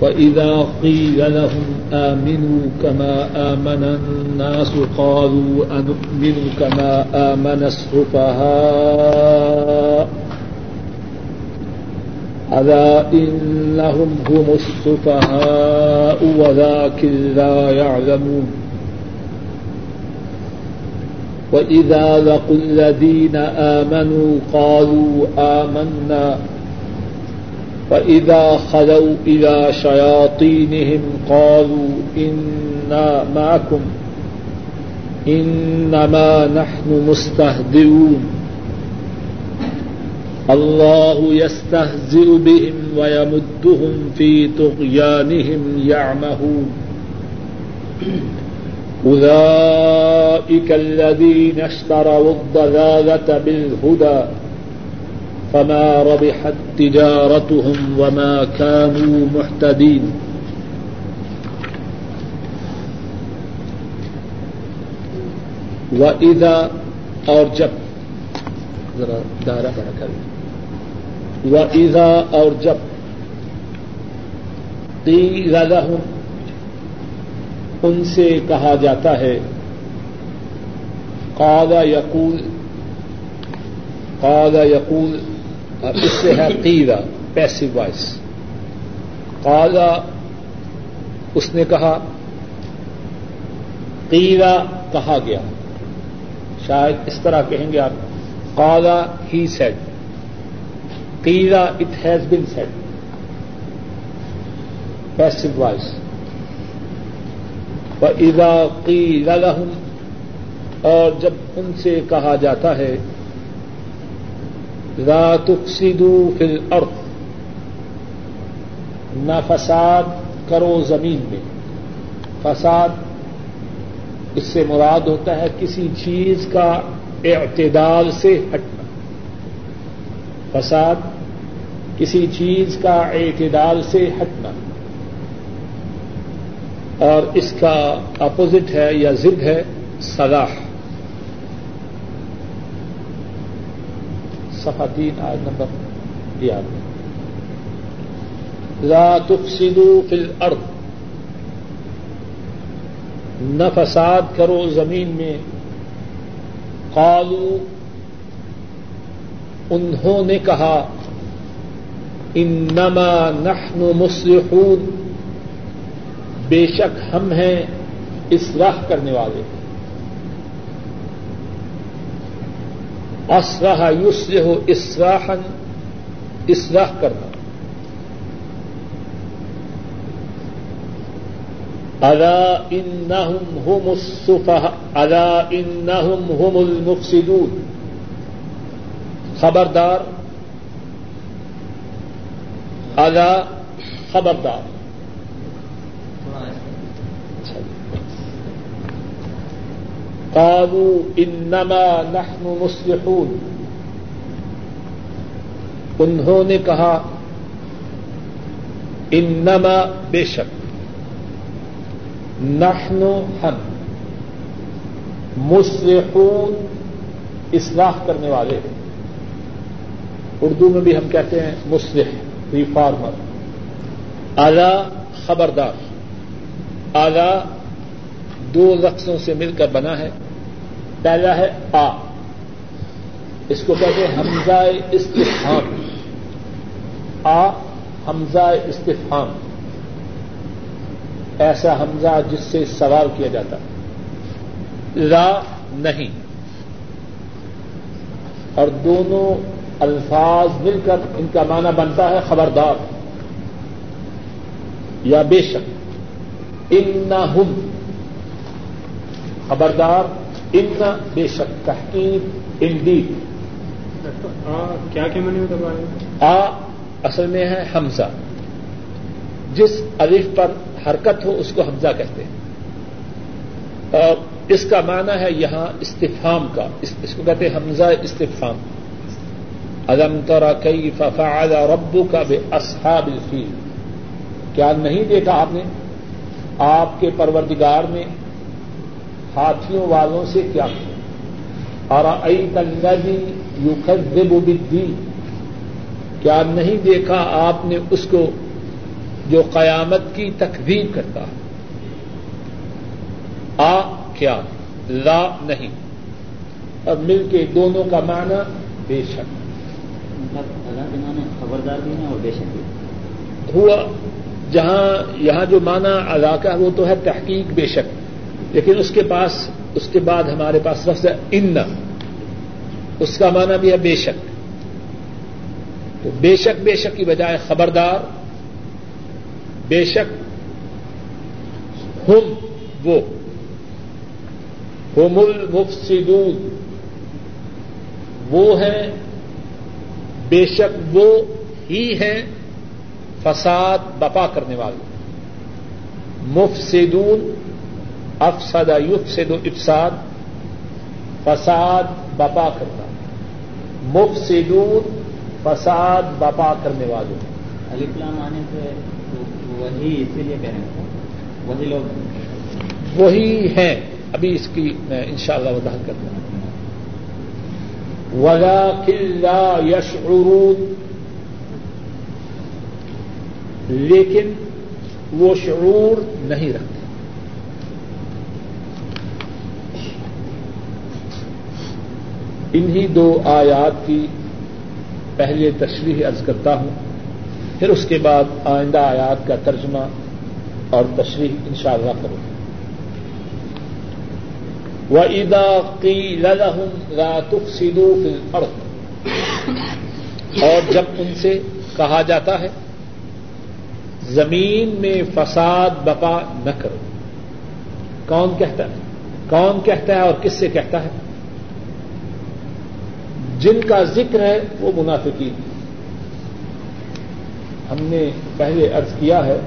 وإذا قيل لهم آمنوا كما آمن الناس قالوا أنؤمن كما آمن السفهاء ألا إنهم هم السفهاء ولكن لا يعلمون وإذا لقوا الذين آمنوا قالوا آمنا فإذا خلوا إلى شياطينهم قالوا إنا معكم إنما نحن مستهدئون الله يستهزئ بهم ويمدهم في طغيانهم يعمهون أولئك الذين اشتروا الضلالة بالهدى فما ربحت تجارتهم وما كانوا محتدين. وإذا اور جب ذرا دائرہ بڑا کر۔ وإذا اور جب قیل لهم ان سے کہا جاتا ہے، قال یقول قال یقول اس سے ہے قیلا پیسو وائس قالا اس نے کہا قیلا کہا گیا۔ شاید اس طرح کہیں گے آپ۔ قالا he said قیلا it has been said passive voice ادا قیل لهم، اور جب ان سے کہا جاتا ہے لا تفسدوا فی الارض نہ فساد کرو زمین میں۔ فساد، اس سے مراد ہوتا ہے کسی چیز کا اعتدال سے ہٹنا۔ فساد، کسی چیز کا اعتدال سے ہٹنا۔ اور اس کا اپوزٹ ہے یا ضد ہے صلاح صفحہ تین آج نمبر یاد لا تفسدوا فی الارض۔ نہ فساد کرو زمین میں۔ قالوا، انہوں نے کہا، انما نحن مصلحون۔ بے شک ہم ہیں اصلاح کرنے والے۔ اسرح یسر ہو اسراہن اصلاح کرنا۔ الا انہم هم الصفہ الا انہم هم المفسدون۔ خبردار۔ الا خبردار۔ قالوا انما نحن مصلحون۔ انہوں نے کہا، انما بے شک، نحن ہم مصلحون اصلاح کرنے والے ہیں۔ اردو میں بھی ہم کہتے ہیں مصلح ریفارمر اعلی خبردار۔ اعلی دو لفظوں سے مل کر بنا ہے۔ پہلا ہے آ۔ اس کو کہتے ہیں حمزہ استفہام۔ آ، حمزہ استفہام۔ ایسا حمزہ جس سے سوال کیا جاتا۔ لا نہیں۔ اور دونوں الفاظ مل کر ان کا معنی بنتا ہے خبردار۔ یا بے شک۔ ان خبردار۔ ان بے شک تحقیق ان ڈی کیا آ اصل میں ہے حمزہ۔ جس الف پر حرکت ہو اس کو حمزہ کہتے ہیں۔ اور اس کا معنی ہے یہاں استفام کا۔ اس کو کہتے ہیں حمزہ استفام ادم ترا کئی ففعل ربو کا بے اصحاب الفیل۔ کیا نہیں دیکھا آپ نے؟ آپ کے پروردگار نے ہاتھیوں والوں سے کیا اور ائی تنگی یو بدی کیا نہیں دیکھا آپ نے اس کو جو قیامت کی تکذیب کرتا؟ آ کیا؟ لا نہیں۔ اور مل کے دونوں کا معنی بے شک۔ خبردار بھی ہیں اور بے شک بھی ہوا جہاں یہاں جو معنی کا وہ تو ہے تحقیق بے شک۔ لیکن اس کے پاس، اس کے بعد ہمارے پاس لفظ ہے ان۔ اس کا معنی بھی ہے بے شک۔ تو بے شک بے شک کی بجائے خبردار، بے شک ہم وہ۔ ہوم المفسدون۔ وہ ہیں، بے شک وہ ہی ہیں فساد، بپا کرنے والے۔ مفسدون افسد یفسد افساد فساد بپا کرنا۔ مفسدون فساد بپا کرنے والے۔ علی فلام آنے سے وہی اسی لیے کہہ رہے ہیں۔ وہی لوگ۔ وہی ہیں۔ ابھی اس کی میں انشاءاللہ شاء اللہ وضاحت کرتا ہوں۔ ولا کلا یش لیکن وہ شعور نہیں رکھتے۔ انہی دو آیات کی پہلے تشریح ارض کرتا ہوں، پھر اس کے بعد آئندہ آیات کا ترجمہ اور تشریح انشاءاللہ شاء کروں و ادا کی لاتف سیدو اور جب ان سے کہا جاتا ہے، زمین میں فساد بپا نہ کرو۔ کون کہتا ہے؟ کون کہتا ہے اور کس سے کہتا ہے؟ جن کا ذکر ہے وہ منافقین۔ ہم نے پہلے ارض کیا ہے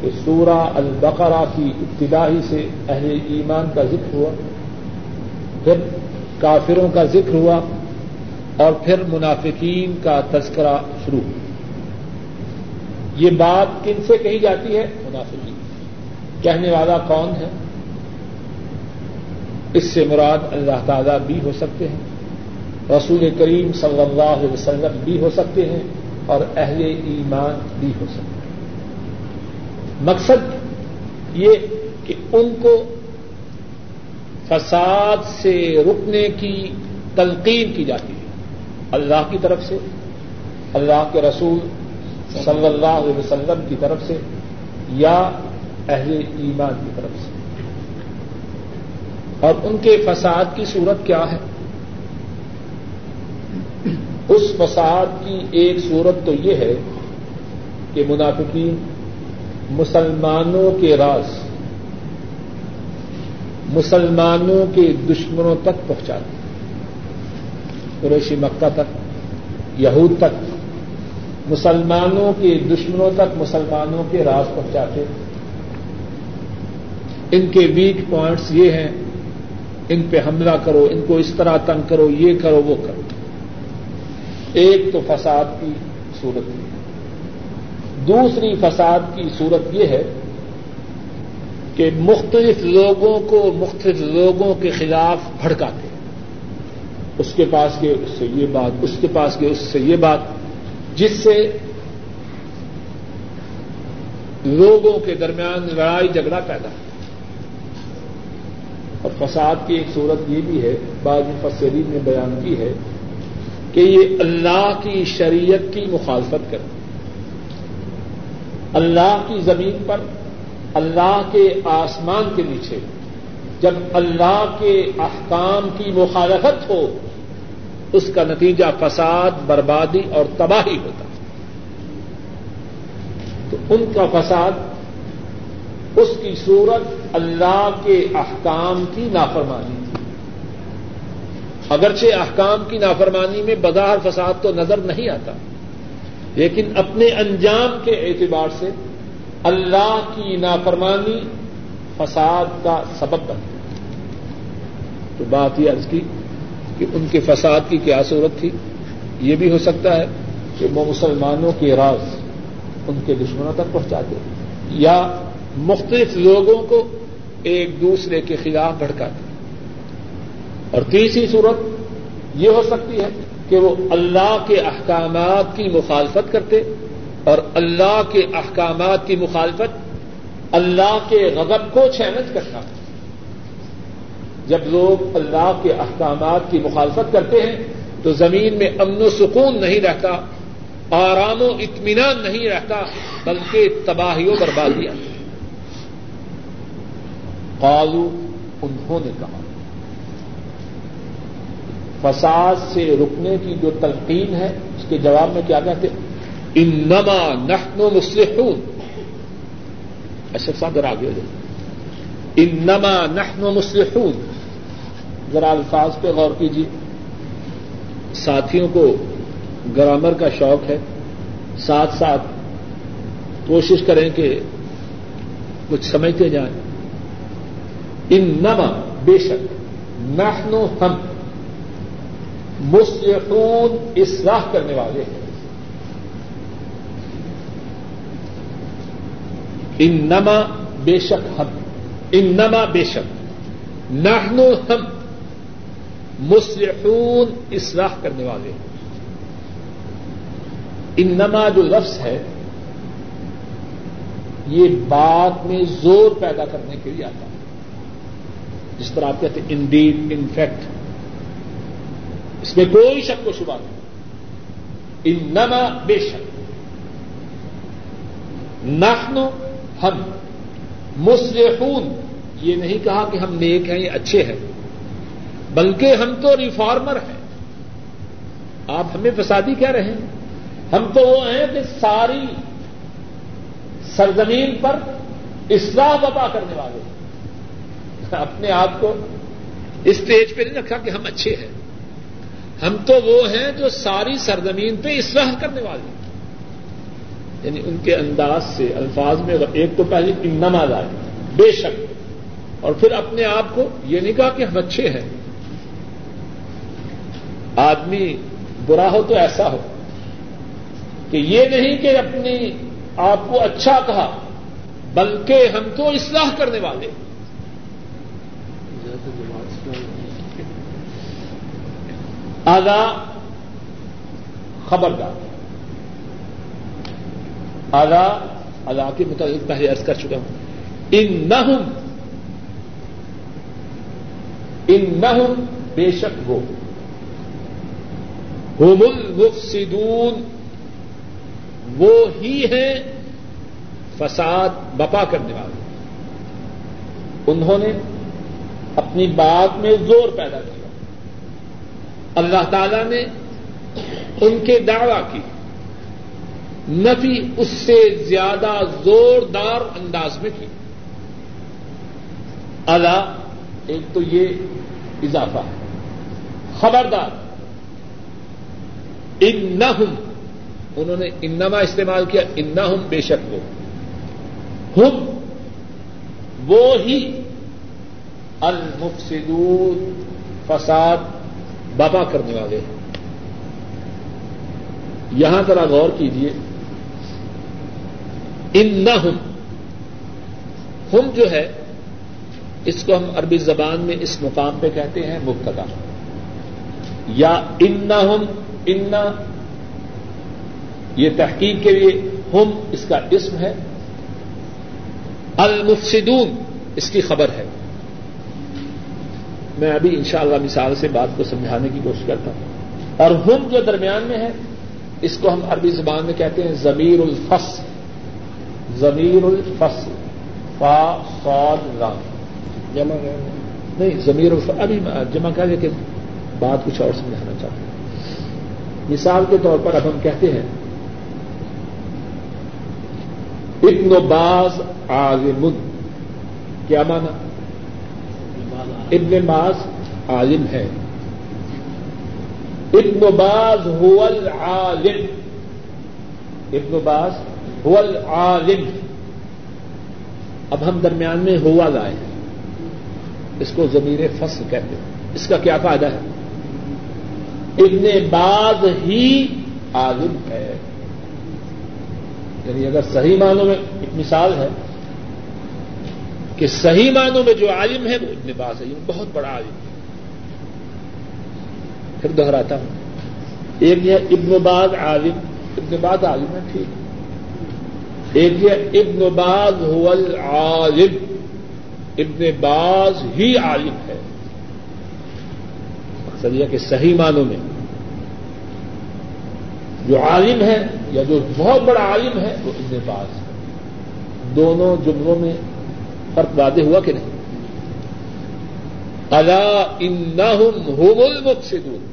کہ سورہ البقرہ کی ابتدا ہی سے اہل ایمان کا ذکر ہوا، پھر کافروں کا ذکر ہوا اور پھر منافقین کا تذکرہ شروع۔ ہوا یہ بات کن سے کہی جاتی ہے؟ منافقین۔ کہنے والا کون ہے؟ اس سے مراد اللہ تعالیٰ بھی ہو سکتے ہیں۔ رسول کریم صلی اللہ علیہ وسلم بھی ہو سکتے ہیں اور اہل ایمان بھی ہو سکتے ہیں۔ مقصد یہ کہ ان کو فساد سے رکنے کی تلقین کی جاتی ہے۔ اللہ کی طرف سے، اللہ کے رسول صلی اللہ علیہ وسلم کی طرف سے یا اہل ایمان کی طرف سے۔ اور ان کے فساد کی صورت کیا ہے؟ اس فساد کی ایک صورت تو یہ ہے کہ منافقین مسلمانوں کے راز مسلمانوں کے دشمنوں تک پہنچاتے قریشی مکہ تک، یہود تک، مسلمانوں کے دشمنوں تک مسلمانوں کے راز پہنچاتے ان کے ویک پوائنٹس یہ ہیں، ان پہ حملہ کرو، ان کو اس طرح تنگ کرو، یہ کرو، وہ کرو۔ ایک تو فساد کی صورت ہے دوسری فساد کی صورت یہ ہے کہ مختلف لوگوں کو مختلف لوگوں کے خلاف بھڑکاتے اس کے پاس گئے اس سے یہ بات، اس کے پاس گئے اس سے یہ بات، جس سے لوگوں کے درمیان لڑائی، جھگڑا پیدا اور فساد کی ایک صورت یہ بھی ہے، بعض مفسرین نے بیان کی ہے کہ یہ اللہ کی شریعت کی مخالفت کرتے اللہ کی زمین پر، اللہ کے آسمان کے نیچے، جب اللہ کے احکام کی مخالفت ہو، اس کا نتیجہ فساد، بربادی اور تباہی ہوتا۔ تو ان کا فساد، اس کی صورت اللہ کے احکام کی نافرمانی۔ تھی اگرچہ احکام کی نافرمانی میں بظاہر فساد تو نظر نہیں آتا، لیکن اپنے انجام کے اعتبار سے اللہ کی نافرمانی فساد کا سبب بنتی تو بات یہ عرض کی کہ ان کے فساد کی کیا صورت تھی؟ یہ بھی ہو سکتا ہے کہ وہ مسلمانوں کے راز ان کے دشمنوں تک پہنچاتے، یا مختلف لوگوں کو ایک دوسرے کے خلاف بھڑکاتے۔ اور تیسری صورت یہ ہو سکتی ہے کہ وہ اللہ کے احکامات کی مخالفت کرتے اور اللہ کے احکامات کی مخالفت اللہ کے غضب کو چیلنج کرنا جب لوگ اللہ کے احکامات کی مخالفت کرتے ہیں تو زمین میں امن و سکون نہیں رہتا، آرام و اطمینان نہیں رہتا، بلکہ تباہی و بربادیاں قالو انہوں نے کہا۔ فساد سے رکنے کی جو تلقین ہے، اس کے جواب میں کیا کہتے انما نحن مسلحون اشرف صاحب ذرا آگے انما نحن مسلحون ذرا الفاظ پہ غور کیجیے۔ ساتھیوں کو گرامر کا شوق ہے۔ ساتھ ساتھ کوشش کریں کہ کچھ سمجھتے جائیں۔ ان نما بے شک، نحن ہم۔ مسلحون اصلاح کرنے والے ہیں۔ ان نما بے شک ہم ان نما بے شک نحن ہم مسلحون اصلاح کرنے والے ہیں۔ ان نما جو لفظ ہے، یہ بات میں زور پیدا کرنے کے لیے آتا ہے۔ جس طرح آپ کہتے ہیں ان ڈیڈ ان فیکٹ اس میں کوئی شک و شبہ نہیں۔ ان بے شک۔ نحن ہم۔ مسلحون یہ نہیں کہا کہ ہم نیک ہیں یہ اچھے ہیں۔ بلکہ ہم تو ریفارمر ہیں۔ آپ ہمیں فسادی کہہ رہے ہیں۔ ہم تو وہ ہیں کہ ساری سرزمین پر اصلاح وبا کرنے والے ہیں۔ اپنے آپ کو اسٹیج پہ نہیں رکھا کہ ہم اچھے ہیں۔ ہم تو وہ ہیں جو ساری سرزمین پہ اصلاح کرنے والے ہیں۔ یعنی ان کے انداز سے، الفاظ میں، ایک تو پہلے ان نماز آئے بے شک۔ اور پھر اپنے آپ کو یہ نہیں کہا کہ ہم اچھے ہیں۔ آدمی برا ہو تو ایسا ہو۔ کہ یہ نہیں کہ اپنی آپ کو اچھا کہا، بلکہ ہم تو اصلاح کرنے والے۔ آگا خبردار۔ آگا آگا کے متعلق پہلے عرض کر چکا ہوں۔ ان نہ ان نہ بے شک وہ۔ ہوم المفسدون۔ وہ ہی ہیں فساد بپا کرنے والے۔ انہوں نے اپنی بات میں زور پیدا کیا۔ اللہ تعالی نے ان کے دعوی کی۔ نفی اس سے زیادہ زوردار انداز میں کی۔ اللہ ایک تو یہ اضافہ ہے۔ خبردار۔ ان انہوں نے انما استعمال کیا ان بے شک وہ۔ ہم، وہ ہی المفسدون، فساد بابا کرنے والے ہیں۔ یہاں ذرا غور کیجیے ان نہ ہم جو ہے، اس کو ہم عربی زبان میں اس مقام پہ کہتے ہیں مبتدا۔ یا ان نہ ہم ان یہ تحقیق کے لیے ہم، اس کا اسم ہے۔ المفسدون، اس کی خبر ہے۔ میں ابھی انشاءاللہ مثال سے بات کو سمجھانے کی کوشش کرتا ہوں۔ اور ہم جو درمیان میں ہے اس کو ہم عربی زبان میں کہتے ہیں ضمیر الفص ضمیر الفص فا صاد لام جمع نہیں ضمیر الف ابھی جمع کر لیکن بات کچھ اور سمجھانا چاہتے ہیں مثال کے طور پر اب ہم کہتے ہیں ابن باز عالم۔ کیا مانا ابن باز عالم ہے۔ ابن باز ہول عالم ابن باز ہول عالم اب ہم درمیان میں ہوا لائے اس کو ضمیر فصل کہتے ہیں۔ اس کا کیا فائدہ ہے؟ ابن باز ہی عالم ہے۔ یعنی اگر صحیح معنوں میں ایک مثال ہے کہ صحیح معنوں میں جو عالم ہے وہ ابن باز ہے بہت بڑا عالم ہے پھر دوہراتا ہوں۔ ایک یہ ابن باز عالم، ابن باز عالم ہے، ٹھیک۔ ایک یہ ابن باز هو العالم، ابن باز ہی عالم ہے۔ مقصد یہ کہ صحیح معنوں میں جو عالم ہے یا جو بہت بڑا عالم ہے، وہ ابن باز ہے دونوں جملوں میں فرق واضح ہوا کہ نہیں؟ اللہ ان ہوم المفسدون۔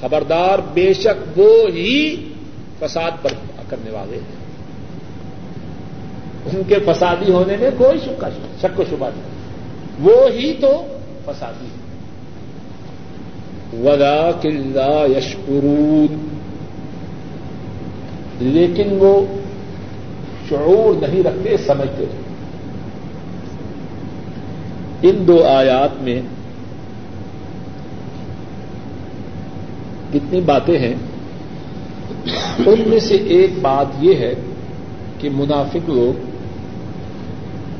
خبردار بے شک وہ ہی فساد پر کرنے والے ہیں۔ ان کے فسادی ہونے میں کوئی شک و شبہ نہیں۔ وہ ہی تو فسادی ہے ولا کلّا یشکرون لیکن وہ شعور نہیں رکھتے، سمجھتے رہتے ان دو آیات میں کتنی باتیں ہیں، ان میں سے ایک بات یہ ہے کہ منافق لوگ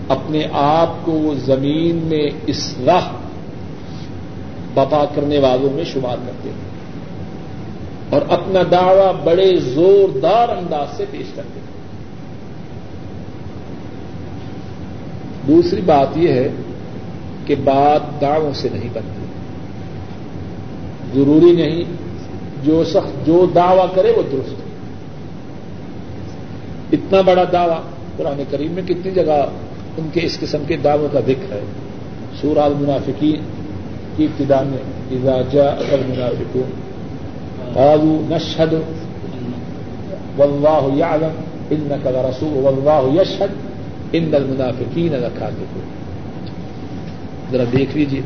اپنے آپ کو زمین میں اصلاح بپا کرنے والوں میں شمار کرتے ہیں اور اپنا دعوی بڑے زوردار انداز سے پیش کرتے ہیں۔ دوسری بات یہ ہے کہ بات دعووں سے نہیں بنتی۔ ضروری نہیں جو شخص جو دعوی کرے وہ درست اتنا بڑا دعوی قرآن کریم میں کتنی جگہ ان کے اس قسم کے دعووں کا ذکر ہے۔ سورہ المنافقین کی ابتدا میں، اذا جاء المنافقون قالوا نشهد والله يعلم انك لرسول والله يشهد ان المنافقين لكاذبون ذرا دیکھ لیجیے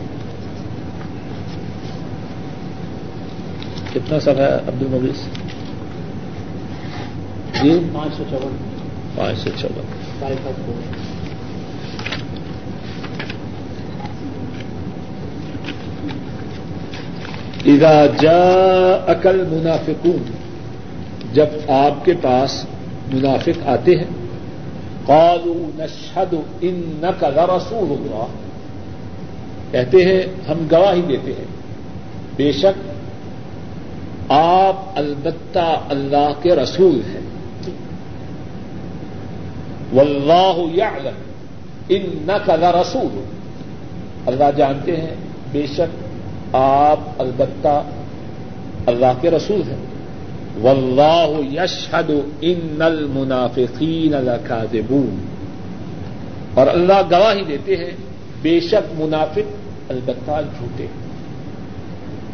کتنا سب ہے عبد المبیس جی؟ پانچ سو چون۔ پانچ سو چودہ اذا جاء اکل منافقون جب آپ کے پاس منافق آتے ہیں، قالوا نشهد انك لرسول اللہ۔ کہتے ہیں، ہم گواہی دیتے ہیں۔ بے شک، آپ البتہ اللہ کے رسول ہیں۔ واللہ یعلم انک لرسول۔ اللہ جانتے ہیں، بے شک آپ البتہ اللہ کے رسول ہیں۔ واللہ یشہد ان المنافقین لکاذبون۔ اور اللہ گواہی دیتے ہیں، بے شک منافق البتہ جھوٹے۔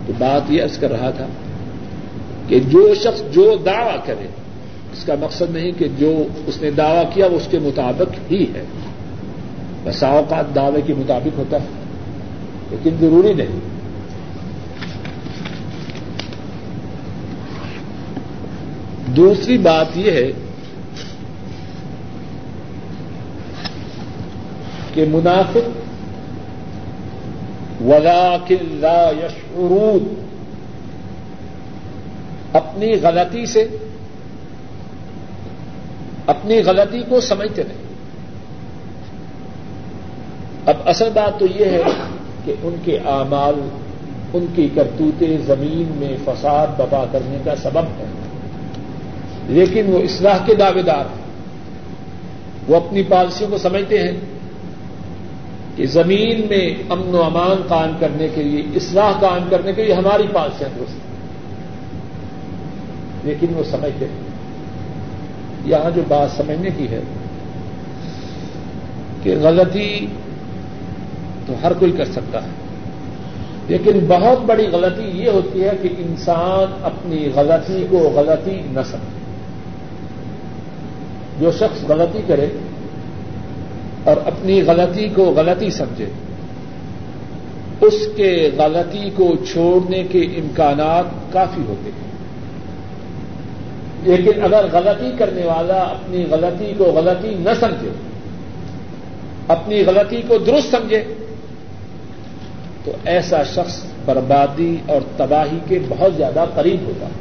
تو بات یہ عرض کر رہا تھا کہ جو شخص جو دعوی کرے، اس کا مقصد نہیں کہ جو اس نے دعوی کیا وہ اس کے مطابق ہی ہے۔ بسا اوقات دعوے کے مطابق ہوتا ہے، لیکن ضروری نہیں۔ دوسری بات یہ ہے کہ منافق ولاکن لا یشعرون۔ اپنی غلطی سے، اپنی غلطی کو سمجھتے نہیں۔ اب اصل بات تو یہ ہے کہ ان کے اعمال، ان کی کرتوتیں زمین میں فساد بپا کرنے کا سبب ہے لیکن وہ اصلاح کے دعوے دار ہیں۔ وہ اپنی پالیسیوں کو سمجھتے ہیں۔ کہ زمین میں امن و امان قائم کرنے کے لیے، اصلاح قائم کرنے کے لیے ہماری پالیسیاں درست لیکن وہ سمجھتے ہیں۔ یہاں جو بات سمجھنے کی ہے کہ غلطی تو ہر کوئی کر سکتا ہے۔ لیکن بہت بڑی غلطی یہ ہوتی ہے کہ انسان اپنی غلطی کو غلطی نہ سمجھے۔ جو شخص غلطی کرے اور اپنی غلطی کو غلطی سمجھے۔ اس کے غلطی کو چھوڑنے کے امکانات کافی ہوتے ہیں۔ لیکن اگر غلطی کرنے والا اپنی غلطی کو غلطی نہ سمجھے، اپنی غلطی کو درست سمجھے، تو ایسا شخص بربادی اور تباہی کے بہت زیادہ قریب ہوتا ہے۔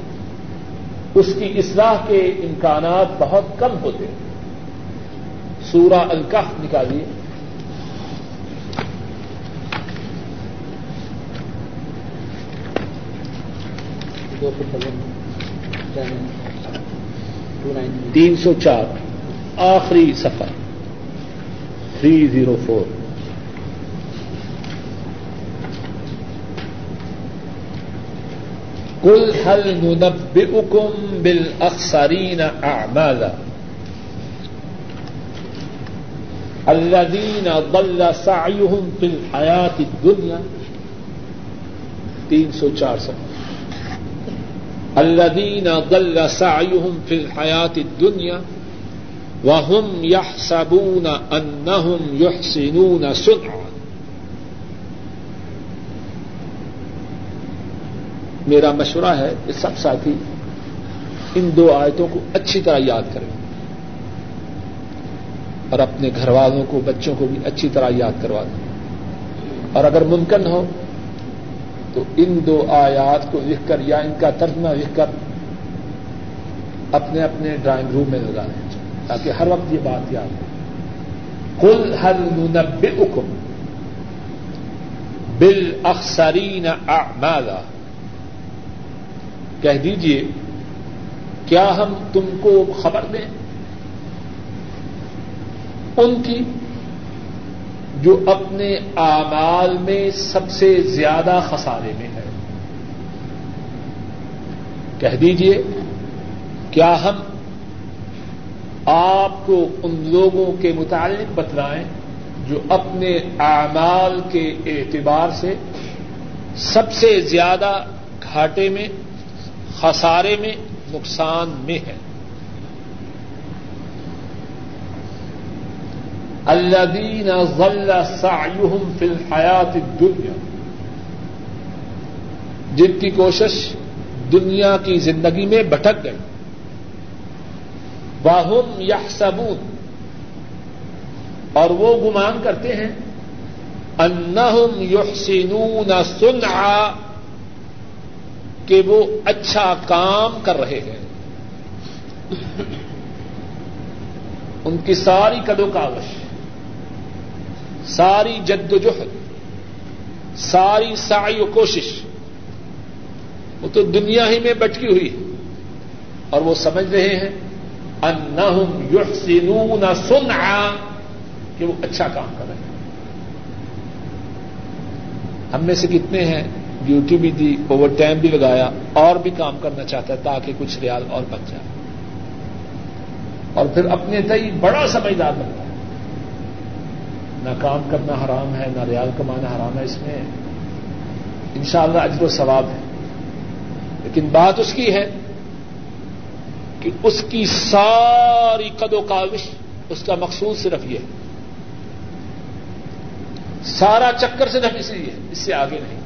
اس کی اصلاح کے امکانات بہت کم ہوتے ہیں۔ سورہ الکف نکالیے۔ تین سو چار۔ آخری سفر۔ Three zero four. کل حل ننبئکم بالاخسرین اعمالا؟ الذین ضل سعیهم فی الحیات الدنیا تین سو چار سفر الذين ضل سعيهم في الحياة الدنيا وهم يحسبون أنهم يحسنون صنعا. میرا مشورہ ہے کہ سب ساتھی ان دو آیتوں کو اچھی طرح یاد کریں۔ اور اپنے گھر والوں کو، بچوں کو بھی اچھی طرح یاد کروا دیں۔ اور اگر ممکن ہو، تو ان دو آیات کو لکھ کر یا ان کا ترجمہ لکھ کر اپنے اپنے ڈرائنگ روم میں لگا دیں تاکہ ہر وقت یہ بات یاد ہو۔ کل ہر نب حکم بل اخسرین اعمالا؟ کہہ دیجیے کیا ہم تم کو خبر دیں؟ ان کی جو اپنے اعمال میں سب سے زیادہ خسارے میں ہے۔ کہہ دیجیے کیا ہم آپ کو ان لوگوں کے متعلق بتلائیں جو اپنے اعمال کے اعتبار سے سب سے زیادہ گھاٹے میں، خسارے میں، نقصان میں ہے الذين ظل سعيهم في الحياة الدنيا۔ جن کی کوشش دنیا کی زندگی میں بھٹک گئی۔ واہم یا اور وہ گمان کرتے ہیں انہم یحسنون صنعا۔ کہ وہ اچھا کام کر رہے ہیں۔ ان کی ساری کدو کاوش۔ ساری جد و جہد، ساری سائی و کوشش، وہ تو دنیا ہی میں بٹکی ہوئی ہے۔ اور وہ سمجھ رہے ہیں، انہم یحسنون صنعا، کہ وہ اچھا کام کر رہے ہیں۔ ہم میں سے کتنے ہیں ڈیوٹی بھی دی، اوور ٹائم بھی لگایا، اور بھی کام کرنا چاہتا ہے تاکہ کچھ ریال اور بچ جائے۔ اور پھر اپنے تئی بڑا سمجھدار بنتا ہے۔ نہ کام کرنا حرام ہے، نہ ریال کمانا حرام ہے، اس میں ان شاء اللہ اجر و ثواب ہے۔ لیکن بات اس کی ہے کہ اس کی ساری قد و کاوش اس کا مقصود صرف یہ ہے۔ سارا چکر صرف اس لیے، اس سے آگے نہیں۔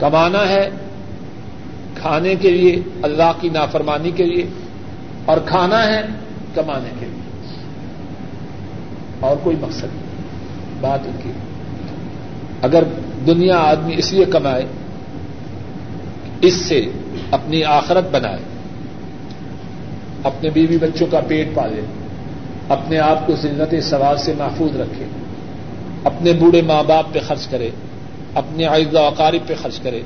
کمانا ہے کھانے کے لیے، اللہ کی نافرمانی کے لیے، اور کھانا ہے کمانے کے لیے۔ اور کوئی مقصد نہیں، بات ان کی۔ اگر دنیا آدمی اس لیے کمائے، اس سے اپنی آخرت بنائے، اپنے بیوی بچوں کا پیٹ پالے، اپنے آپ کو زنت سوال سے محفوظ رکھے، اپنے بوڑھے ماں باپ پہ خرچ کرے، اپنے عائد و اقارب پہ خرچ کرے،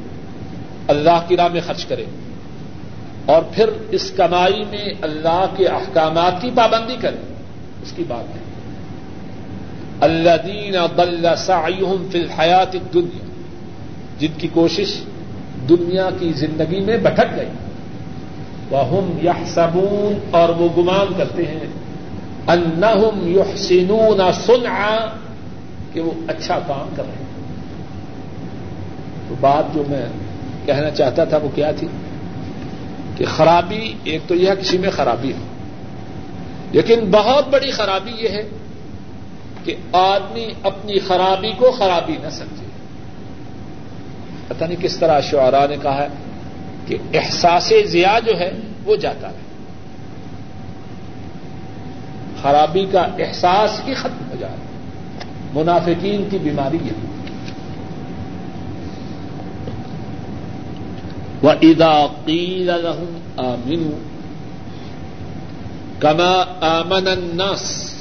اللہ کی راہ میں خرچ کرے، اور پھر اس کمائی میں اللہ کے احکامات کی پابندی کرے، اس کی بات ہے۔ الذين ضل سعيهم في الحياة الدنيا، جن کی کوشش دنیا کی زندگی میں بھٹک گئی۔ وہ ہم یحسبون اور وہ گمان کرتے ہیں انہم یحسنون صنعا، کہ وہ اچھا کام کر رہے ہیں۔ تو بات جو میں کہنا چاہتا تھا وہ کیا تھی؟ کہ خرابی، ایک تو یہ کسی میں خرابی ہے لیکن بہت بڑی خرابی یہ ہے کہ آدمی اپنی خرابی کو خرابی نہ سمجھے۔ پتہ نہیں کس طرح شعرا نے کہا ہے کہ احساس ضیا جو ہے وہ جاتا ہے۔ خرابی کا احساس ہی ختم ہو جائے منافقین کی بیماری ہے۔ وہ ادا قیل لهم آمنوا آمن الناس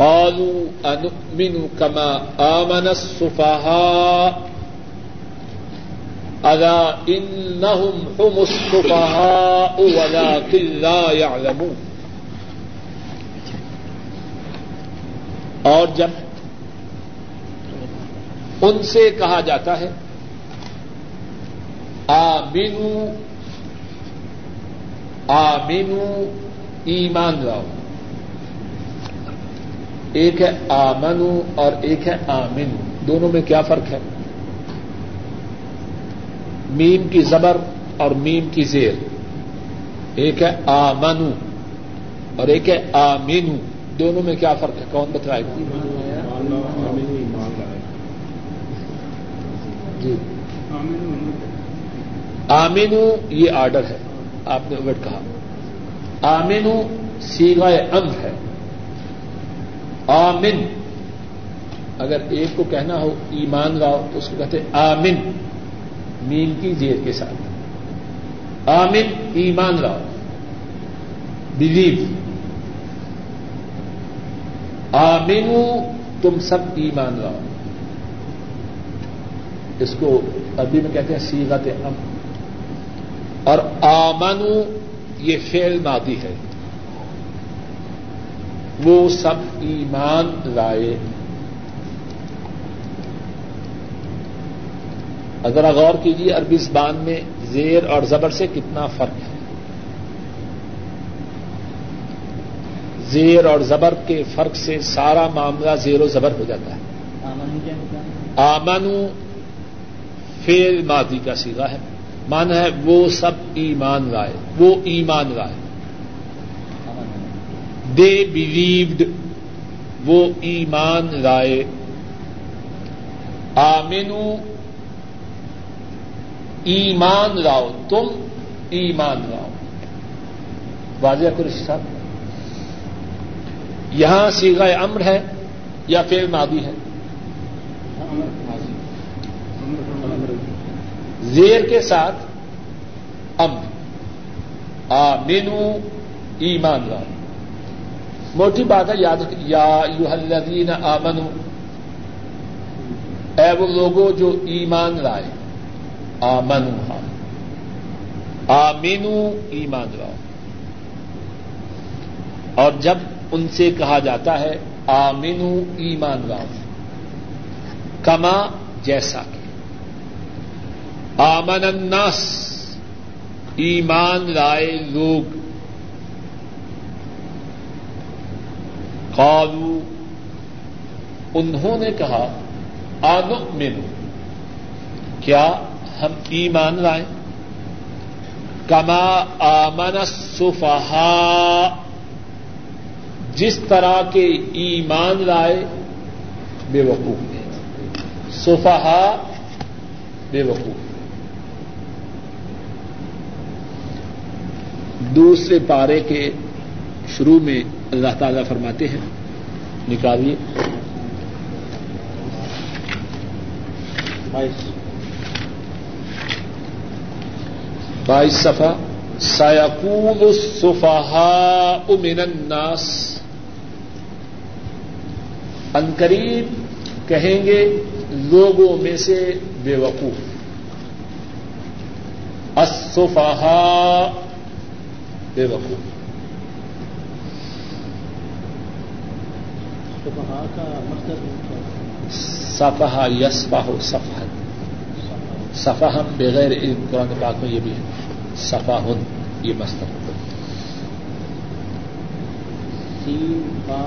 قالوا أنؤمن كما آمن السفهاء ألا إنهم هم السفهاء ولكن لا يعلمون اور جب ان سے کہا جاتا ہے آمینو آمینو ایمان لاؤ۔ ایک ہے آمنو اور ایک ہے آمنو، دونوں میں کیا فرق ہے؟ میم کی زبر اور میم کی زیر۔ ایک ہے آمنو اور ایک ہے آمینو دونوں میں کیا فرق ہے؟ کون بتائے گا جی۔ آمینو یہ آرڈر ہے، آپ نے اوٹ کہا۔ آمینو سیگائے انگ ہے۔ آمن اگر ایک کو کہنا ہو ایمان لاؤ تو اس کو کہتے آمن مین کی زیر کے ساتھ۔ آمن ایمان لاؤ۔ بلیو آمنو تم سب ایمان لاؤ۔ اس کو عربی میں کہتے ہیں سیغت ام اور آمنو یہ فیل مادی ہے۔ وہ سب ایمان لائے۔ اگر غور کیجیے عربی زبان میں زیر اور زبر سے کتنا فرق ہے۔ زیر اور زبر کے فرق سے سارا معاملہ زیر و زبر ہو جاتا ہے۔ آمنو فیل مادی کا سیگا ہے۔ مانا ہے وہ سب ایمان لائے وہ ایمان لائے۔ دے بلیوڈ وہ ایمان لائے۔ آمنو ایمان لاؤ، تم ایمان لاؤ۔ واضح کرش صاحب؟ یہاں سیگا امر ہے یا فیل مادی ہے؟ زیر کے ساتھ ام آ مینو ایمان لاؤ۔ موٹی بات ہے، یاد یا یو الذین آمنو، اے وہ لوگوں جو ایمان لائے، آمنو ہاں۔ آمینو ایمان لاؤ۔ اور جب ان سے کہا جاتا ہے، آمینو ایمان لاؤ۔ کما جیسا کہ۔ آمن الناس، ایمان لائے لوگ۔ قالو انہوں نے کہا آن مینو کیا ہم ایمان لائیں؟ کما آمن صفحا جس طرح کے ایمان لائے، بے وقوف نے صفحا بے وقوف دوسرے پارے کے شروع میں اللہ تعالی فرماتے ہیں نکالیے۔ بائیس۔ صفا سیقول الصفحاء من الناس۔ انقریب کہیں گے لوگوں میں سے بے وقوف۔ الصفحاء بے وقوف۔ صفحا یسفا ہو صفحت صفحم بغیر علم قرآن پاک میں یہ بھی ہے. صفا ہن یہ مستر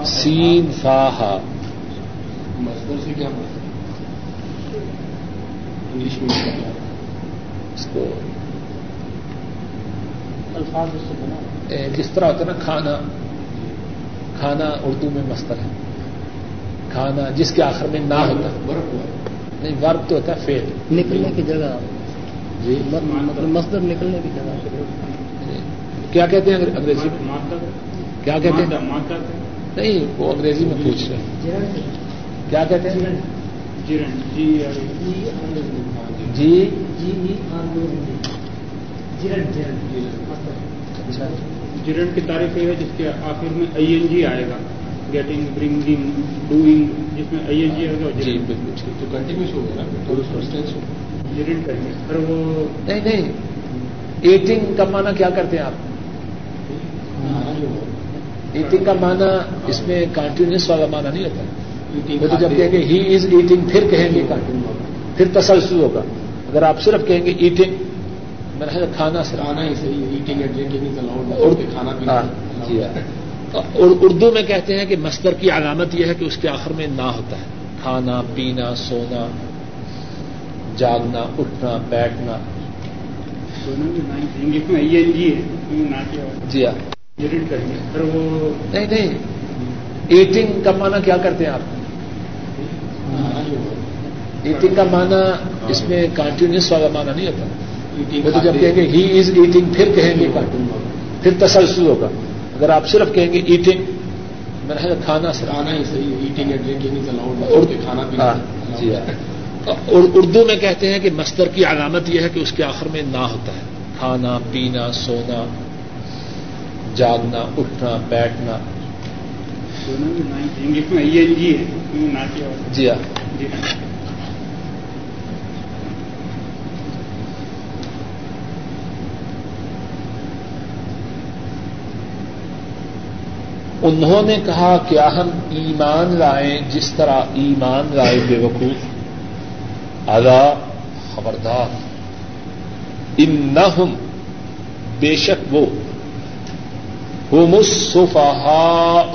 سین فاہا مزدور سے کیا انگلش میں اس کو الفاظ اس سے بنا. جس طرح ہوتا ہے نا کھانا کھانا اردو میں مستر ہے. کھانا جس کے آخر میں نہ ہوتا۔ ہوا۔ نہیں ورب تو ہوتا ہے فیل۔ نکلنے کی جگہ۔ جی۔ مطلب مصدر نکلنے کی جگہ۔ کیا کہتے ہیں انگریزی؟ میں کیا کہتے ہیں؟ نہیں وہ انگریزی میں پوچھ رہے ہیں۔ کیا کہتے ہیں؟ جی جی اچھا جرن کی تعریف یہ ہے جس کے آخر میں آئی این جی آئے گا۔ گیٹنگ برنگنگ ڈوئنگ جس میں آئی این جی آئے گا جی بالکل ٹھیک۔ تو کنٹینیوس کریں گے وہ نہیں نہیں۔ ایٹنگ کا معنی کیا کرتے ہیں آپ؟ ایٹنگ کا معنی اس میں کانٹینیوس والا معنی نہیں ہوتا۔ وہ تو جب کہیں گے ہی از ایٹنگ پھر کہیں گے پھر تسلسل ہوگا۔ اگر آپ صرف کہیں گے ایٹنگ میں نے کھانا صرف۔ کھانا ہی صحیح eating and drinking is Urdu کھانا پینا۔ ہاں، جی ہاں۔ اور اردو میں کہتے ہیں کہ مستر کی علامت یہ ہے کہ اس کے آخر میں نہ ہوتا ہے۔ کھانا پینا سونا جاگنا اٹھنا بیٹھنا۔ جی ہاں۔ نہیں نہیں۔ ایٹنگ کا معنی کیا کرتے ہیں آپ؟ ایٹنگ کا معنی اس میں کانٹینیوس والا معنی نہیں ہوتا۔ وہ تو جب کہیں گے ہی از ایٹنگ پھر کہیں گے پھر تسلسل ہوگا۔ اگر آپ صرف کہیں گے ایٹنگ میں نے کھانا صرف کھانا ہی صحیح eating and drinking is allowed کھانا پینا ہاں جی ہاں۔ اور اردو میں کہتے ہیں کہ مستر کی علامت یہ ہے کہ اس کے آخر میں نہ ہوتا ہے۔ کھانا پینا سونا جاگنا اٹھنا بیٹھنا۔ انگلش میں جی ہے جی ہاں۔ انہوں نے کہا کیا ہم ایمان لائیں جس طرح ایمان لائے بے وقوف۔ ادا خبردار۔ ان نہ ہم بے شک وہ۔ مصفہ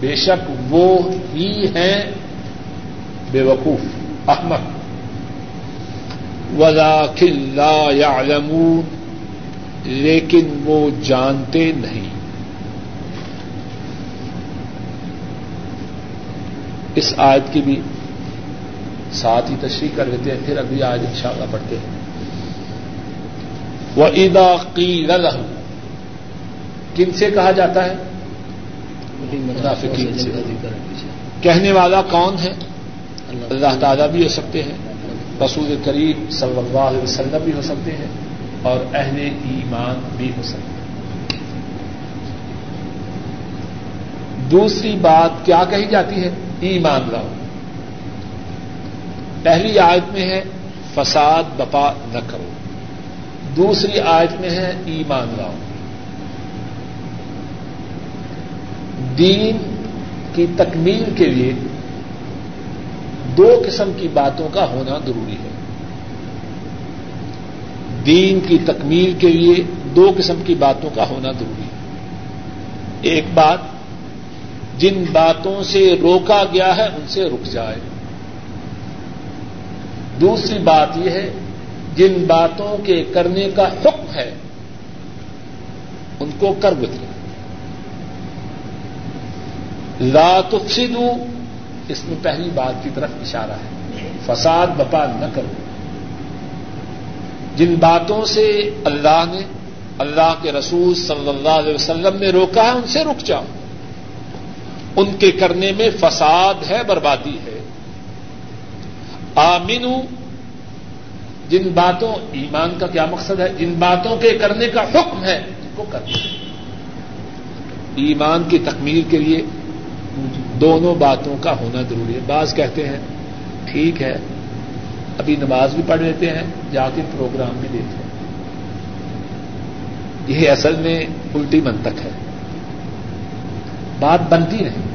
بے شک وہ ہی ہیں بے وقوف۔ احمد۔ ولا لا يعلمون لیکن وہ جانتے نہیں۔ اس آیت کی بھی ساتھ ہی تشریح کر لیتے ہیں، پھر ابھی آج ان شاء اللہ پڑھتے ہیں۔ وہ ادا کی کن سے کہا جاتا ہے؟ منافقین سے۔ کہنے والا کون ہے؟ اللہ تعالیٰ بھی ہو سکتے ہیں، رسول کریم صلی اللہ علیہ وسلم بھی ہو سکتے ہیں، اور اہل ایمان بھی ہو سکتے ہیں۔ دوسری بات کیا کہی جاتی ہے؟ ایمان لاؤ پہلی آیت میں ہے، فساد بپا نہ کرو۔ دوسری آیت میں ہے، ایمان لاؤ۔ دین کی تکمیل کے لیے دو قسم کی باتوں کا ہونا ضروری ہے۔ دین کی تکمیل کے لیے دو قسم کی باتوں کا ہونا ضروری ہے۔ ایک بات جن باتوں سے روکا گیا ہے، ان سے رک جائے۔ دوسری بات یہ ہے، جن باتوں کے کرنے کا حکم ہے، ان کو کر گزرے۔ لا تفسدو اس میں پہلی بات کی طرف اشارہ ہے۔ فساد بپا نہ کرو۔ جن باتوں سے اللہ نے، اللہ کے رسول صلی اللہ علیہ وسلم نے روکا ہے، ان سے رک جاؤ۔ ان کے کرنے میں فساد ہے، بربادی ہے۔ آمین جن باتوں، ایمان کا کیا مقصد ہے؟ جن باتوں کے کرنے کا حکم ہے، ان کو کرنا ایمان کی تکمیل کے لیے دونوں باتوں کا ہونا ضروری ہے۔ بعض کہتے ہیں، ٹھیک ہے، ابھی نماز بھی پڑھ لیتے ہیں، جا کے پروگرام بھی دیتے ہیں۔ یہ اصل میں الٹی منتق ہے۔ بات بنتی نہیں۔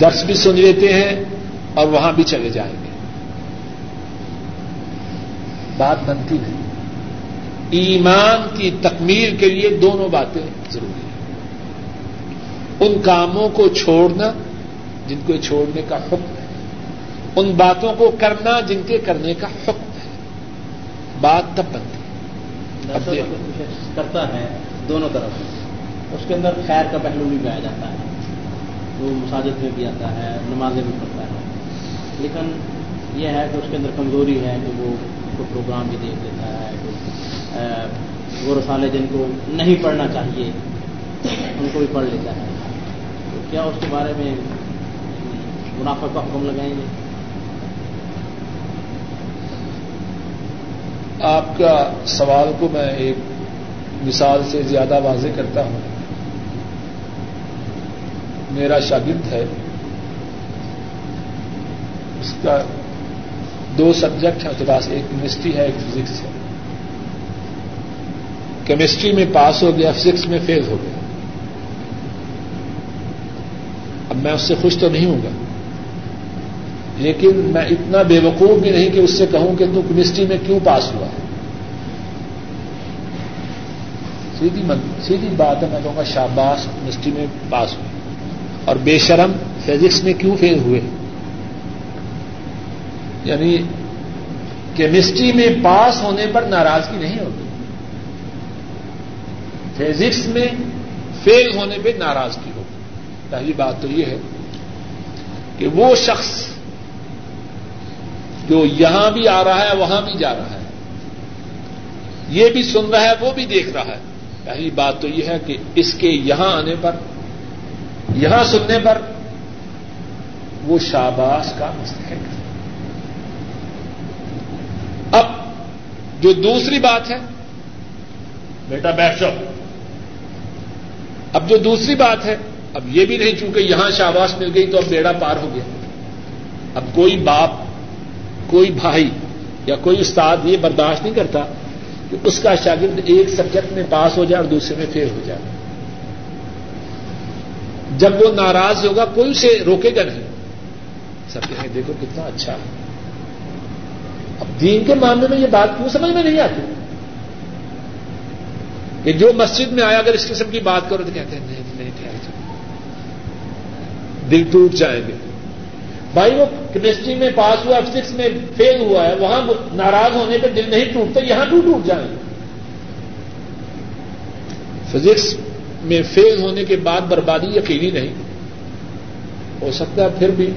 درس بھی سن لیتے ہیں اور وہاں بھی چلے جائیں گے۔ بات بنتی نہیں۔ ایمان کی تکمیل کے لیے دونوں باتیں ضروری ہیں۔ ان کاموں کو چھوڑنا جن کو چھوڑنے کا حکم ہے۔ ان باتوں کو کرنا جن کے کرنے کا حکم ہے۔ بات تب بنتی کرتا ہے دونوں طرف۔ اس کے اندر خیر کا پہلو بھی پایا جاتا ہے۔ وہ مساجد میں بھی آتا ہے، نمازیں بھی پڑھتا ہے۔ لیکن یہ ہے کہ اس کے اندر کمزوری ہے کہ وہ کوئی پروگرام بھی دیکھ لیتا ہے وہ رسالے جن کو نہیں پڑھنا چاہیے، ان کو بھی پڑھ لیتا ہے۔ تو کیا اس کے بارے میں منافع کا حکم لگائیں گے؟ آپ کا سوال کو میں ایک مثال سے زیادہ واضح کرتا ہوں۔ میرا شاگرد ہے، اس کا دو سبجیکٹ ہیں اس کے پاس ایک کیمسٹری ہے، ایک فزکس ہے۔ کیمسٹری میں پاس ہو گیا فزکس میں فیل ہو گیا۔ اب میں اس سے خوش تو نہیں ہوں گا۔ لیکن میں اتنا بے وقوف بھی نہیں کہ اس سے کہوں کہ تو کیمسٹری میں کیوں پاس ہوا سیدھی من سیدھی بات ہے، میں کہوں گا شاباش کیمسٹری میں پاس ہوئی اور بے شرم فزکس میں کیوں فیل ہوئے؟ یعنی کیمسٹری میں پاس ہونے پر ناراضگی نہیں ہوتی۔ فزکس میں فیل ہونے پہ ناراضگی ہوگی پہلی بات تو یہ ہے کہ وہ شخص جو یہاں بھی آ رہا ہے، وہاں بھی جا رہا ہے، یہ بھی سن رہا ہے، وہ بھی دیکھ رہا ہے۔ پہلی بات تو یہ ہے کہ اس کے یہاں آنے پر یہاں سننے پر وہ شاباش کا مستحق ہے۔ اب جو دوسری بات ہے بیٹا بیٹھ جاؤ۔ اب جو دوسری بات ہے اب یہ بھی نہیں چونکہ یہاں شاباش مل گئی تو اب بیڑا پار ہو گیا۔ اب کوئی باپ کوئی بھائی یا کوئی استاد یہ برداشت نہیں کرتا کہ اس کا شاگرد ایک سبجیکٹ میں پاس ہو جائے اور دوسرے میں فیل ہو جائے۔ جب وہ ناراض ہوگا، کوئی اسے روکے گا نہیں۔ سب کہیں دیکھو کتنا اچھا۔ ہے اب دین کے معاملے میں یہ بات کیوں سمجھ میں نہیں آتی۔ کہ جو مسجد میں آیا، اگر اس قسم کی بات کرو تو کہتے ہیں، نہیں نہیں ٹھہر دل ٹوٹ جائیں گے۔ بھائی، وہ کیمسٹری میں پاس ہوا فزکس میں فیل ہوا ہے، وہاں ناراض ہونے پہ دل نہیں ٹوٹتے یہاں کیوں ٹوٹ جائیں گے۔ فزکس میں فیل ہونے کے بعد بربادی یقینی نہیں۔ ہو سکتا ہے پھر بھی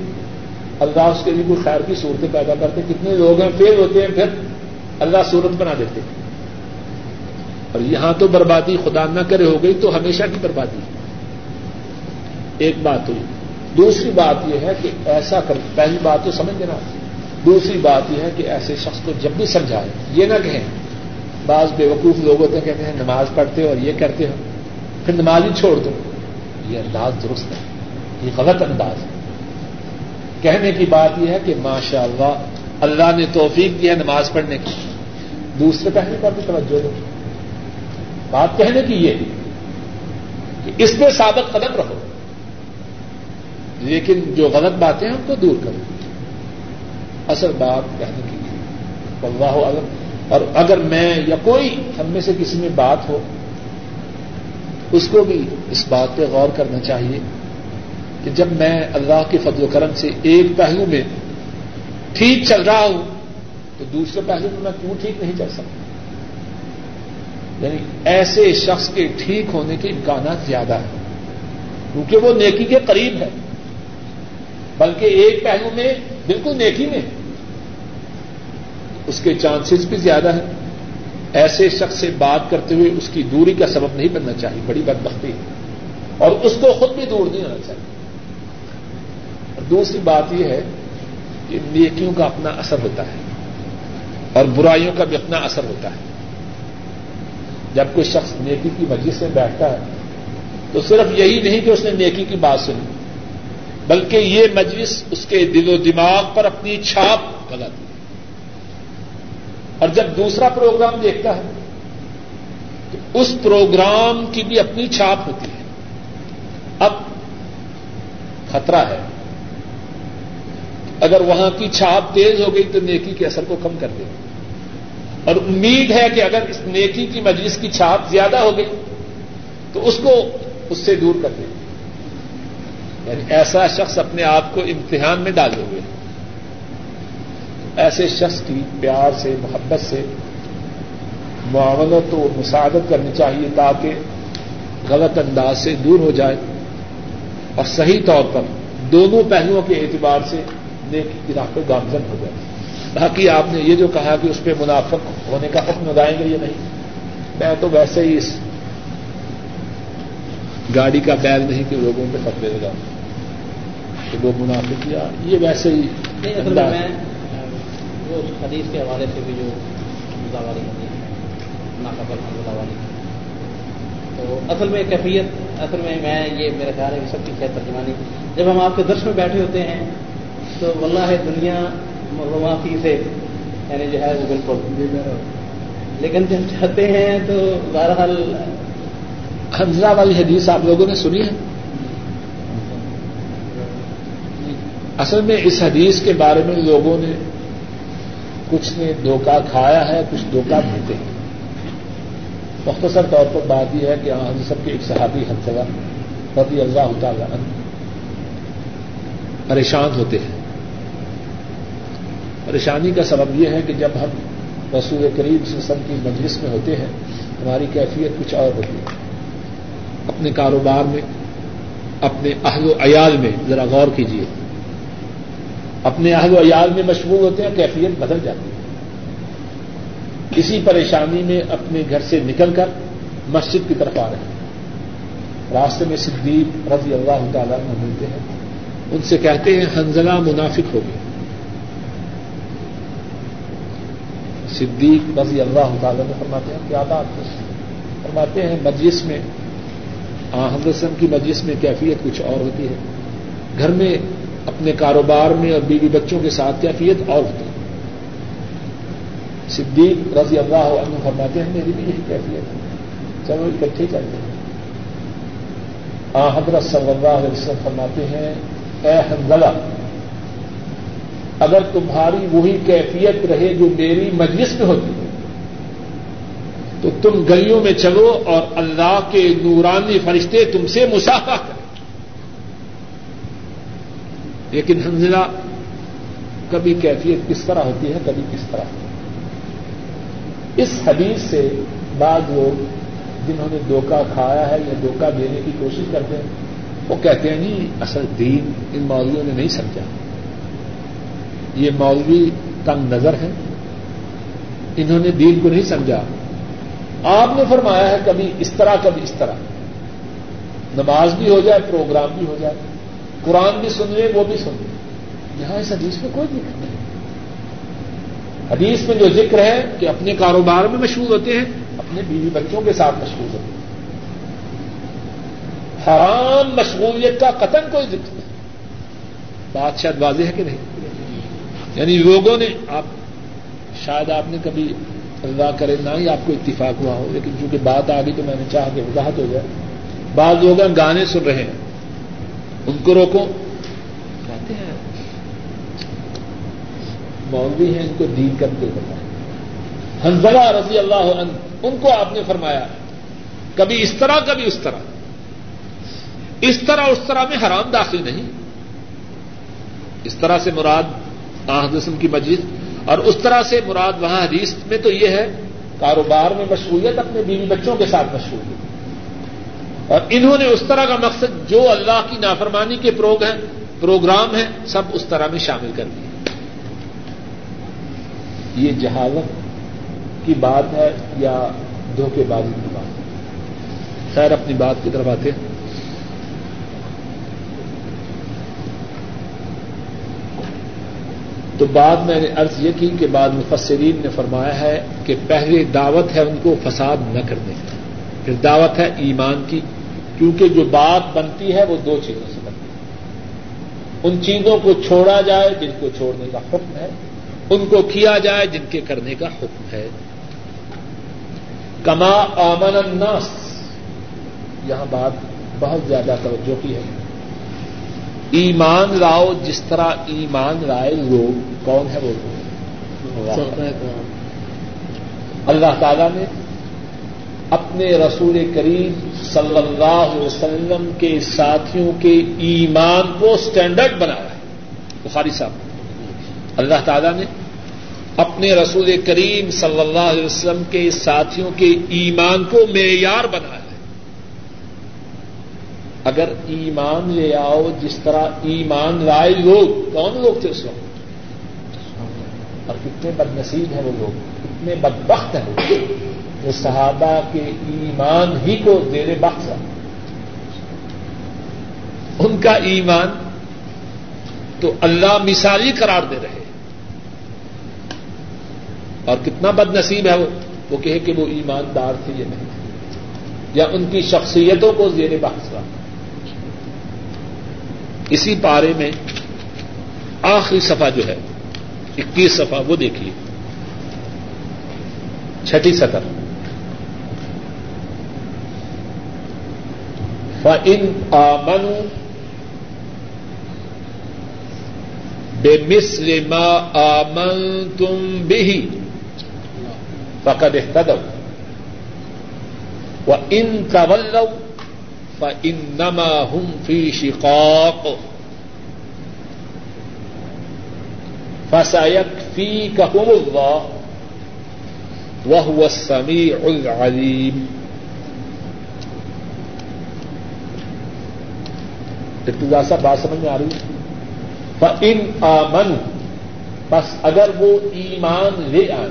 اللہ اس کے لیے کوئی خیر کی صورتیں پیدا کرتے۔ کتنے لوگ ہیں فیل ہوتے ہیں پھر اللہ صورت بنا دیتے۔ ہیں اور یہاں تو بربادی خدا نہ کرے ہو گئی تو ہمیشہ کی بربادی۔ ایک بات ہوئی۔ دوسری بات یہ ہے کہ ایسا کر، پہلی بات تو سمجھ دینا دوسری بات یہ ہے کہ ایسے شخص کو جب بھی سمجھائے، یہ نہ کہیں۔ بعض بے وقوف لوگ ہوتے ہیں، کہتے ہیں نماز پڑھتے اور یہ کرتے ہیں۔ پھر نماز ہی چھوڑ دو۔ یہ انداز درست ہے۔ یہ غلط انداز ہے۔ کہنے کی بات یہ ہے کہ ماشاء اللہ اللہ نے توفیق دی ہے نماز پڑھنے کی۔ دوسرے پہلے پر بھی توجہ دو۔ بات کہنے کی یہ کہ اس میں ثابت قدم رہو۔ لیکن جو غلط باتیں ہیں ان کو دور کرو۔ اصل بات کہنے کی اللہ عالم اور اگر میں یا کوئی ہم میں سے کسی میں بات ہو اس کو بھی اس بات پہ غور کرنا چاہیے کہ جب میں اللہ کے فضل و کرم سے ایک پہلو میں ٹھیک چل رہا ہوں، تو دوسرے پہلو میں میں کیوں ٹھیک نہیں چل سکتا؟ یعنی ایسے شخص کے ٹھیک ہونے کے امکانات زیادہ ہیں۔ کیونکہ وہ نیکی کے قریب ہے، بلکہ ایک پہلو میں بالکل نیکی میں۔ اس کے چانسز بھی زیادہ ہیں۔ ایسے شخص سے بات کرتے ہوئے اس کی دوری کا سبب نہیں بننا چاہیے، بڑی بدبختی ہے۔ اور اس کو خود بھی دور نہیں ہونا چاہیے۔ اور دوسری بات یہ ہے کہ نیکیوں کا اپنا اثر ہوتا ہے اور برائیوں کا بھی اپنا اثر ہوتا ہے۔ جب کوئی شخص نیکی کی مجلس میں بیٹھتا ہے، تو صرف یہی نہیں کہ اس نے نیکی کی بات سنی، بلکہ یہ مجلس اس کے دل و دماغ پر اپنی چھاپ لگاتی ہے۔ اور جب دوسرا پروگرام دیکھتا ہے تو اس پروگرام کی بھی اپنی چھاپ ہوتی ہے۔ اب خطرہ ہے۔ اگر وہاں کی چھاپ تیز ہو گئی تو نیکی کے اثر کو کم کر دے۔ اور امید ہے کہ اگر اس نیکی کی مجلس کی چھاپ زیادہ ہو گئی تو اس کو اس سے دور کر دے۔ یعنی ایسا شخص اپنے آپ کو امتحان میں ڈالے ہوئے۔ ایسے شخص کی پیار سے محبت سے معاونت و مساعدت کرنی چاہیے تاکہ غلط انداز سے دور ہو جائے اور صحیح طور پر دونوں پہلوؤں کے اعتبار سے راہ پہ گامزن ہو جائے۔ باقی آپ نے یہ جو کہا کہ اس پہ منافق ہونے کا حکم لگائیں گے یہ نہیں میں تو ویسے ہی اس گاڑی کا بیل نہیں کہ لوگوں پہ فتوے لگاؤں۔ کہ وہ منافق کیا یہ ویسے ہی وہ حدیث کے حوالے سے بھی جو مداواری ہوتی ہے ناقبل مداواری تو اصل میں کیفیت اصل میں میں یہ میرا خیال ہے کہ سب کی خیر ترجمانی۔ جب ہم آپ کے درس میں بیٹھے ہوتے ہیں تو واللہ دنیا معلوماتی سے یعنی جو ہے وہ بالکل۔ لیکن جب چاہتے ہیں تو بہرحال حنزلہ والی حدیث آپ لوگوں نے سنی ہے؟ اصل میں اس حدیث کے بارے میں لوگوں نے کچھ نے دھوکہ کھایا ہے، کچھ دھوکہ دیتے ہیں۔ مختصر طور پر بات یہ ہے کہ ہم سب کے ایک صحابی حنزلہ رضی اللہ تعالی پریشان ہوتے ہیں۔ پریشانی کا سبب یہ ہے کہ جب ہم رسول کریم سسم کی مجلس میں ہوتے ہیں، ہماری کیفیت کچھ اور ہوتی ہے۔ اپنے کاروبار میں، اپنے اہل و عیال میں ذرا غور کیجیے اپنے اہل و عیال میں مشغول ہوتے ہیں، کیفیت بدل جاتی ہے۔ اسی پریشانی میں اپنے گھر سے نکل کر مسجد کی طرف آ رہے ہیں۔ راستے میں صدیق رضی اللہ تعالیٰ میں ملتے ہیں۔ ان سے کہتے ہیں حنزلہ منافق ہو گیا صدیق رضی اللہ تعالیٰ میں فرماتے ہیں، کیا بات فرماتے ہیں، مجلس میں حمدسم کی مجلس میں کیفیت کچھ اور ہوتی ہے۔ گھر میں اپنے کاروبار میں اور بیوی بچوں کے ساتھ کیفیت اور ہوتی ہے۔ صدیق رضی اللہ عنہ فرماتے ہیں، میری بھی یہی کیفیت ہے۔ چلو، اکٹھے چلتے ہیں۔ آ، حضرت صلی اللہ علیہ وسلم فرماتے ہیں، اے حنزلہ اگر تمہاری وہی کیفیت رہے جو میری مجلس میں ہوتی ہے، تو تم گلیوں میں چلو اور اللہ کے نورانی فرشتے تم سے مسافہ کریں لیکن حنزلہ کبھی کیفیت کس طرح ہوتی ہے، کبھی کس طرح؟ ہوتی ہے اس حدیث سے بعض لوگ جنہوں نے دھوکہ کھایا ہے یا دھوکہ دینے کی کوشش کرتے ہیں، وہ کہتے ہیں، نہیں، اصل دین ان مولویوں نے نہیں سمجھا۔ یہ مولوی تنگ نظر ہے انہوں نے دین کو نہیں سمجھا۔ آپ نے فرمایا ہے، کبھی اس طرح، کبھی اس طرح۔ نماز بھی ہو جائے، پروگرام بھی ہو جائے۔ قرآن بھی سن لیں وہ بھی سن لیں یہاں اس حدیث میں کوئی دقت نہیں۔ حدیث میں جو ذکر ہے کہ اپنے کاروبار میں مشہور ہوتے ہیں اپنے بیوی بچوں کے ساتھ مشغول ہوتے ہیں۔ حرام مشغولیت کا قتل کوئی ذکر نہیں۔ بات شاید واضح ہے کہ نہیں؟ یعنی لوگوں نے آپ شاید آپ نے کبھی اللہ کرے نہ ہی آپ کو اتفاق ہوا ہو لیکن چونکہ بات آ گئی تو میں نے چاہا کہ وضاحت ہو جائے۔ بعض لوگ گانے سن رہے ہیں۔ ان کو روکو۔ کہتے ہیں۔ مولوی ہیں ان کو دین کر کے بتائیں حنزلہ رضی اللہ عنہ ان کو آپ نے فرمایا کبھی اس طرح کبھی اس طرح۔ اس طرح اس طرح میں حرام داخل نہیں۔ اس طرح سے مراد آحدم کی مجلس اور اس طرح سے مراد وہاں حدیث میں تو یہ ہے کاروبار میں مشغولیت اپنے بیوی بچوں کے ساتھ مشغولیت اور انہوں نے اس طرح کا مقصد جو اللہ کی نافرمانی کے پروگ ہیں، پروگرام ہیں، سب اس طرح میں شامل کر دیے یہ جہالت کی بات ہے یا دھوکے بازی کی بات ہے؟ خیر، اپنی بات کی طرف آتے ہیں۔ تو بعد میں نے ارض یہ کی کہ بعد مفسرین نے فرمایا ہے کہ پہلے دعوت ہے ان کو فساد نہ کرنے کی۔ پھر دعوت ہے ایمان کی۔ کیونکہ جو بات بنتی ہے وہ دو چیزوں سے بنتی ہے۔ ان چیزوں کو چھوڑا جائے جن کو چھوڑنے کا حکم ہے ان کو کیا جائے جن کے کرنے کا حکم ہے۔ کما آمن الناس یہاں بات بہت زیادہ توجہ کی ہے۔ ایمان لاؤ جس طرح ایمان لائے لوگ کون ہے وہ؟ لوگ اللہ تعالی نے اپنے رسول کریم صلی اللہ علیہ وسلم کے ساتھیوں کے ایمان کو اسٹینڈرڈ بنایا ہے۔ بخاری صاحب، اللہ تعالی نے اپنے رسول کریم صلی اللہ علیہ وسلم کے ساتھیوں کے ایمان کو معیار بنایا ہے۔ اگر ایمان لے آؤ، جس طرح ایمان لائے لوگ، کون لوگ تھے اس وقت؟ اور کتنے بد نصیب ہیں وہ لوگ، کتنے بدبخت ہیں وہ۔ صحابہ کے ایمان ہی کو زیر بخش ان کا ایمان تو اللہ مثالی قرار دے رہے اور کتنا بد نصیب ہے وہ وہ کہے کہ وہ ایماندار تھے یا نہیں۔ یا ان کی شخصیتوں کو زیر بحث رہا اسی پارے میں آخری صفحہ جو ہے، اکیس صفحہ وہ دیکھیے۔ چھٹی سطر۔ فن آمن بے مسل ما آمن تم بھی فقد احتدوا وإن تولوا فإنما هم في شقاق فسيكفيكهم الله وهو السميع العليم ابتدا سا بات سمجھ میں آ رہی فإن آمنوا، بس اگر وہ ایمان لے آئے،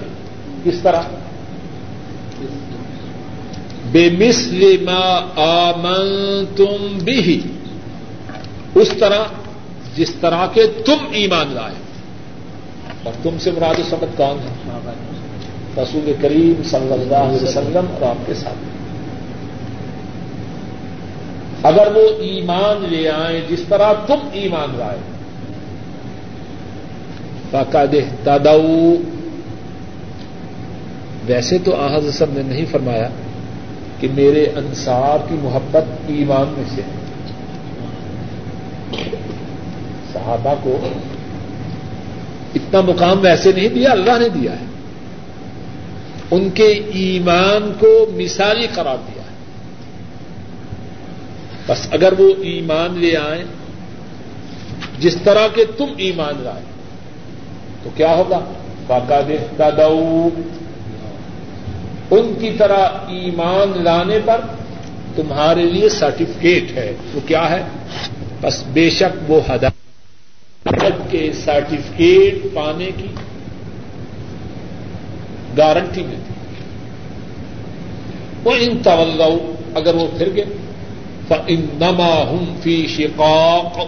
کس طرح؟ بے مسل ما آمن تم بھی اس طرح جس طرح کے تم ایمان لائے۔ اور تم سے مراد سمت کون ہے؟ رسول کریم صلی اللہ علیہ وسلم اور آپ کے ساتھ۔ اگر وہ ایمان لے آئیں جس طرح تم ایمان لائے۔ فقد تدو ویسے تو آحد صاحب نے نہیں فرمایا کہ میرے انصار کی محبت ایمان میں سے ہے۔ صحابہ کو اتنا مقام ویسے نہیں دیا، اللہ نے دیا ہے۔ ان کے ایمان کو مثالی قرار دیا۔ بس اگر وہ ایمان لے آئیں، جس طرح کے تم ایمان لائے، تو کیا ہوگا؟ باقاعدہ تدعو ان کی طرح ایمان لانے پر تمہارے لیے سرٹیفکیٹ ہے۔ وہ کیا ہے؟ بس بے شک وہ ہدایت کے سرٹیفکیٹ پانے کی گارنٹی ملتی۔ وہ ان طول اگر وہ پھر گئے ان نما ہم فی شقاق۔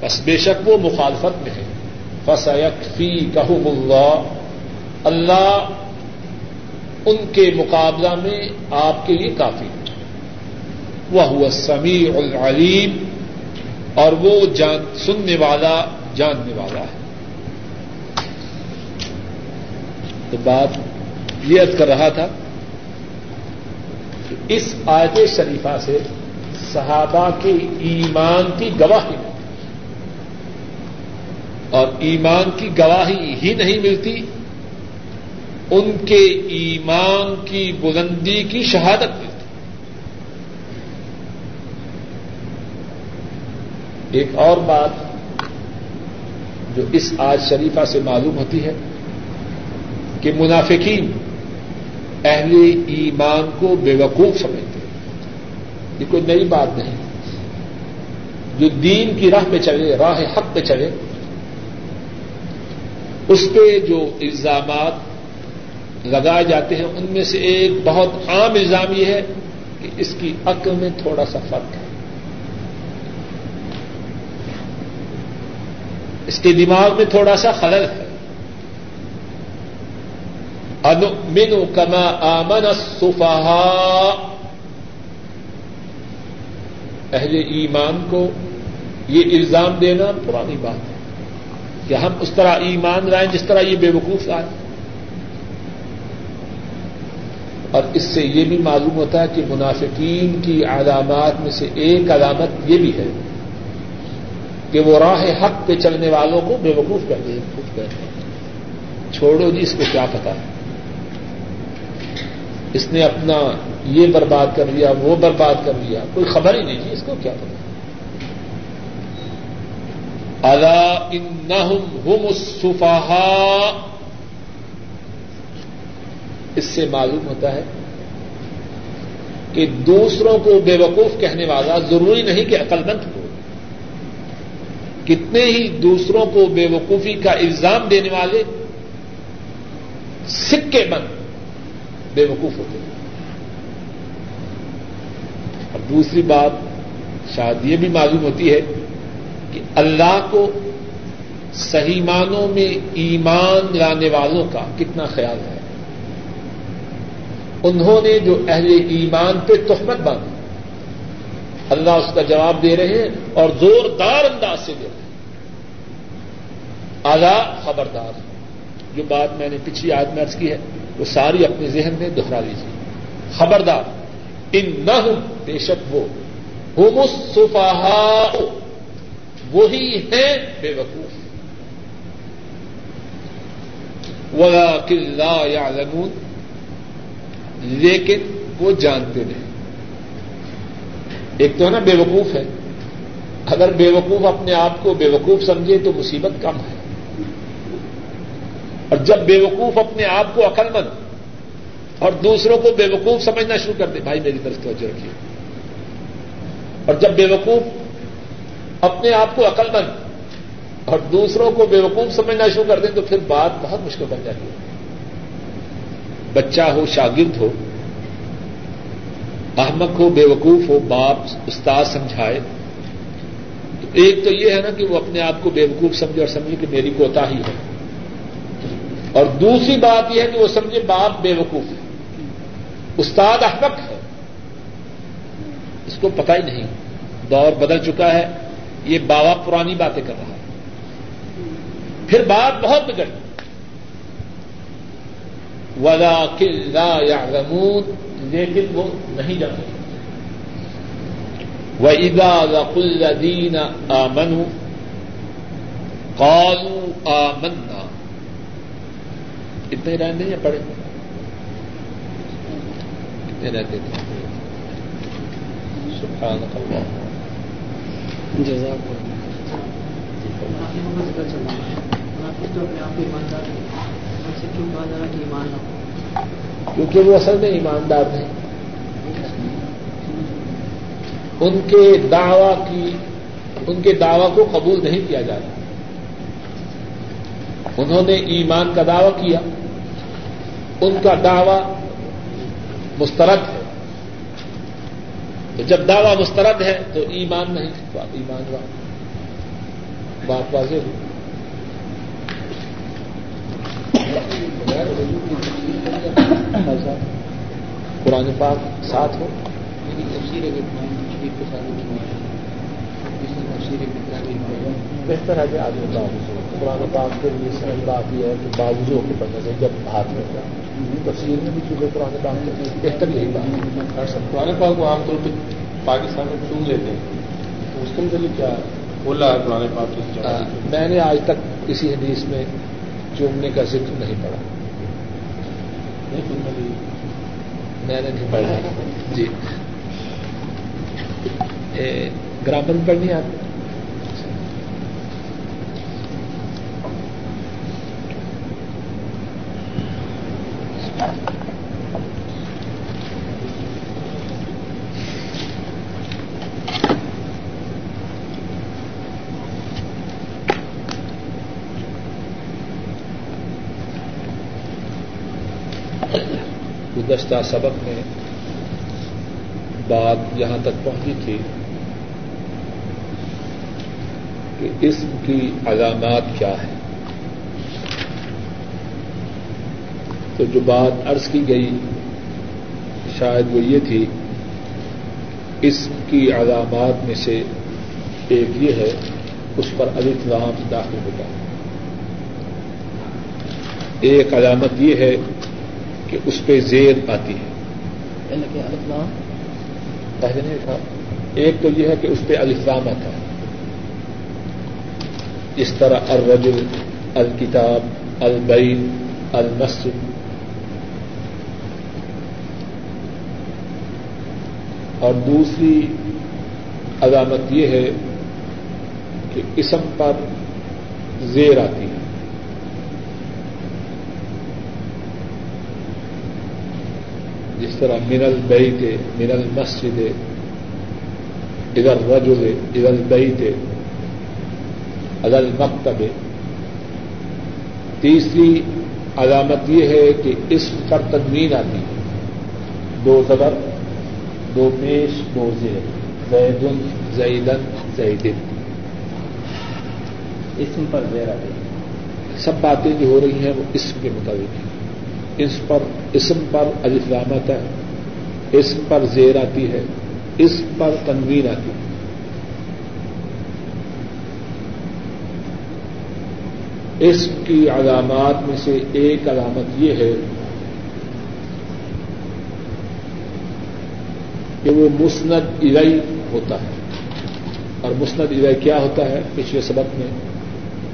بس بے شک وہ مخالفت میں ہے فسیک فی کہ اللہ اللہ ان کے مقابلہ میں آپ کے لیے کافی وہ ہوا سمیع العلیم اور وہ جان سننے والا، جاننے والا ہے۔ تو بات یہ عرض کر رہا تھا اس آیت شریفہ سے صحابہ کے ایمان کی گواہی ملتی اور ایمان کی گواہی ہی نہیں ملتی، ان کے ایمان کی بلندی کی شہادت ملتی۔ ایک اور بات جو اس آج شریفہ سے معلوم ہوتی ہے کہ منافقین اہل ایمان کو بے وقوف سمجھتے ہیں۔ یہ کوئی نئی بات نہیں۔ جو دین کی راہ پہ چلے، راہ حق پہ چلے، اس پہ جو الزامات لگائے جاتے ہیں، ان میں سے ایک بہت عام الزام یہ ہے کہ اس کی عقل میں تھوڑا سا فرق ہے۔ اس کے دماغ میں تھوڑا سا خلل ہے۔ مینو کما آمن صفحا اہل ایمان کو یہ الزام دینا پرانی بات ہے کہ ہم اس طرح ایمان لائیں جس طرح یہ بے وقوف لائیں۔ اور اس سے یہ بھی معلوم ہوتا ہے کہ منافقین کی علامات میں سے ایک علامت یہ بھی ہے کہ وہ راہ حق پہ چلنے والوں کو بے وقوف کر دیں چھوڑو جی اس کو کیا پتا ہے؟ اس نے اپنا یہ برباد کر لیا، وہ برباد کر لیا۔ کوئی خبر ہی نہیں تھی اس کو کیا پتا۔ اللہ ان صفحا اس سے معلوم ہوتا ہے کہ دوسروں کو بے وقوف کہنے والا ضروری نہیں کہ عقل مند ہو۔ کتنے ہی دوسروں کو بے وقوفی کا الزام دینے والے سکے بند بے وقوف ہوتے ہیں۔ اور دوسری بات، شاید یہ بھی معلوم ہوتی ہے کہ اللہ کو صحیح معنوں میں ایمان لانے والوں کا کتنا خیال ہے۔ انہوں نے جو اہل ایمان پہ تہمت باندھی، اللہ اس کا جواب دے رہے ہیں اور زوردار انداز سے دے رہے ہیں۔ آگاہ خبردار۔ جو بات میں نے پچھلی آدمی عرض کی ہے، وہ ساری اپنے ذہن میں دوہرا لیجیے خبردار ان نہ بے شک وہ ہوم وہی ہیں بے وقوف۔ ولا کلّا یا لیکن وہ جانتے نہیں۔ ایک تو ہے نا، بے وقوف ہے۔ اگر بے وقوف اپنے آپ کو بے وقوف سمجھے تو مصیبت کم ہے۔ اور جب بے وقوف اپنے آپ کو عقل مند اور دوسروں کو بے وقوف سمجھنا شروع کر دے، بھائی میری طرف توجہ رکھیے۔ اور جب بے وقوف اپنے آپ کو عقل مند اور دوسروں کو بے وقوف سمجھنا شروع کر دیں تو پھر بات بہت مشکل بن جاتی ہے۔ بچہ ہو، شاگرد ہو احمق ہو بے وقوف ہو، باپ، استاد سمجھائے، تو ایک تو یہ ہے نا کہ وہ اپنے آپ کو بے وقوف سمجھے اور سمجھے کہ میری کوتا ہی ہے۔ اور دوسری بات یہ ہے کہ وہ سمجھے باپ بے وقوف ہے۔ استاد احمق ہے۔ اس کو پتا ہی نہیں۔ دور بدل چکا ہے۔ یہ بابا پرانی باتیں کر رہا ہے۔ پھر بات بہت بگڑ ولا کلّا یا لیکن وہ نہیں جانتے۔ وہ ادا وقل دین آمن قالو آمنا۔ اتنے رہتے یا پڑھے کتنے رہتے تھے؟ سبحان اللہ۔ جزاک کیونکہ وہ اصل میں ایماندار ہیں ان کے دعوی کی ان کے دعوی کو قبول نہیں کیا جاتا انہوں نے ایمان کا دعوی کیا۔ ان کا دعوی مسترد ہے۔ تو جب دعوی مسترد ہے تو ایمان نہیں ایمان وا بات واضح ہوئی۔ قرآن پاک ساتھ ہو۔ بہتر ہے کہ آدمی بابو قرآن پاک کے لیے سمجھ بات یہ ہے کہ باوجود کے پڑھنے سے جب ہاتھ میں جائے۔ تفصیل میں بھی چونکہ قرآن پاک کے بہتر یہی بات قرآن پاک کو عام طور پہ پاکستان میں چون لیتے ہیں۔ تو اس کے متعلق کیا بولا ہے قرآن پاک کی میں نے آج تک کسی حدیث میں چومنے کا ذکر نہیں پڑا میں نے نہیں پڑھا۔ جی۔ گرامر پڑھنی آپ؟ گزشتہ سبق میں بات یہاں تک پہنچی تھی کہ اسم کی علامات کیا ہے تو جو بات عرض کی گئی شاید وہ یہ تھی اسم کی علامات میں سے ایک یہ ہے اس پر الفلام داخل ہوتا ہے۔ ایک علامت یہ ہے کہ اس پہ زیر آتی ہے۔ پہلے نہیں تھا۔ ایک تو یہ ہے کہ اس پہ الفام آتا ہے۔ اس طرح الرجل الکتاب البین المسجد اور دوسری علامت یہ ہے کہ اسم پر زیر آتی ہے۔ جس طرح من البیت، من المسجد ادھر رجل ادھر البیت ادھر المکتب۔ تیسری علامت یہ ہے کہ اس پر تدمین آتی ہے۔ دو زبر دو پیش دو زیر. زیدن زیدن زیدن. اسم پر زیر آتے سب باتیں جو ہو رہی ہیں وہ اسم کے مطابق ہیں۔ اس پر اسم پر علامت ہے اسم پر زیر آتی ہے اسم پر تنویر آتی ہے۔ اسم کی علامات میں سے ایک علامت یہ ہے کہ وہ مسند ارئی ہوتا ہے۔ اور مسند ارئی کیا ہوتا ہے؟ پچھلے سبق میں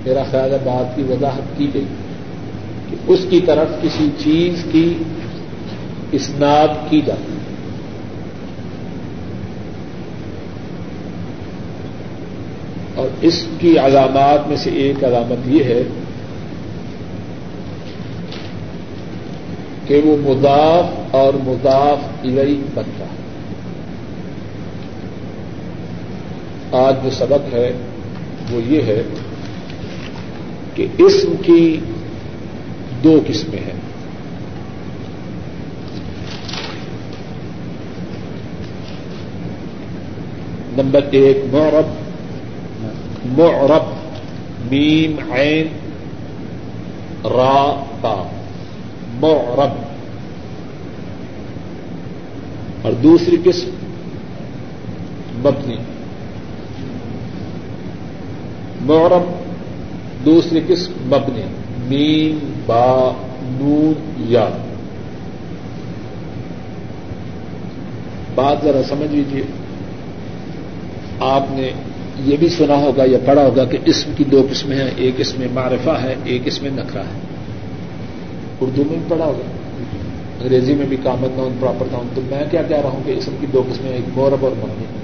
میرا خیال ہے بات کی وضاحت کی گئی کہ اس کی طرف کسی چیز کی اسناد کی جاتی ہے۔ اور اس کی علامات میں سے ایک علامت یہ ہے کہ وہ مضاف اور مضاف الئی بنتا ہے۔ آج جو سبق ہے وہ یہ ہے کہ اسم کی دو قسمیں ہیں۔ نمبر ایک معرب معرب، میم، عین، را، تا۔ معرب۔ اور دوسری قسم، مبنی۔ معرب دوسری قسم مبنی، میم، با، نون، یا. بات ذرا سمجھ لیجیے آپ نے یہ بھی سنا ہوگا یا پڑھا ہوگا کہ اسم کی دو قسمیں ہیں، ایک اس میں معرفہ ہے، ایک اس میں نکھرا ہے۔ اردو میں بھی پڑھا ہوگا، انگریزی میں بھی کامت ناؤن پراپر ناؤن تو میں کیا کہہ رہا ہوں کہ اسم کی دو قسمیں ایک مورب اور مبنی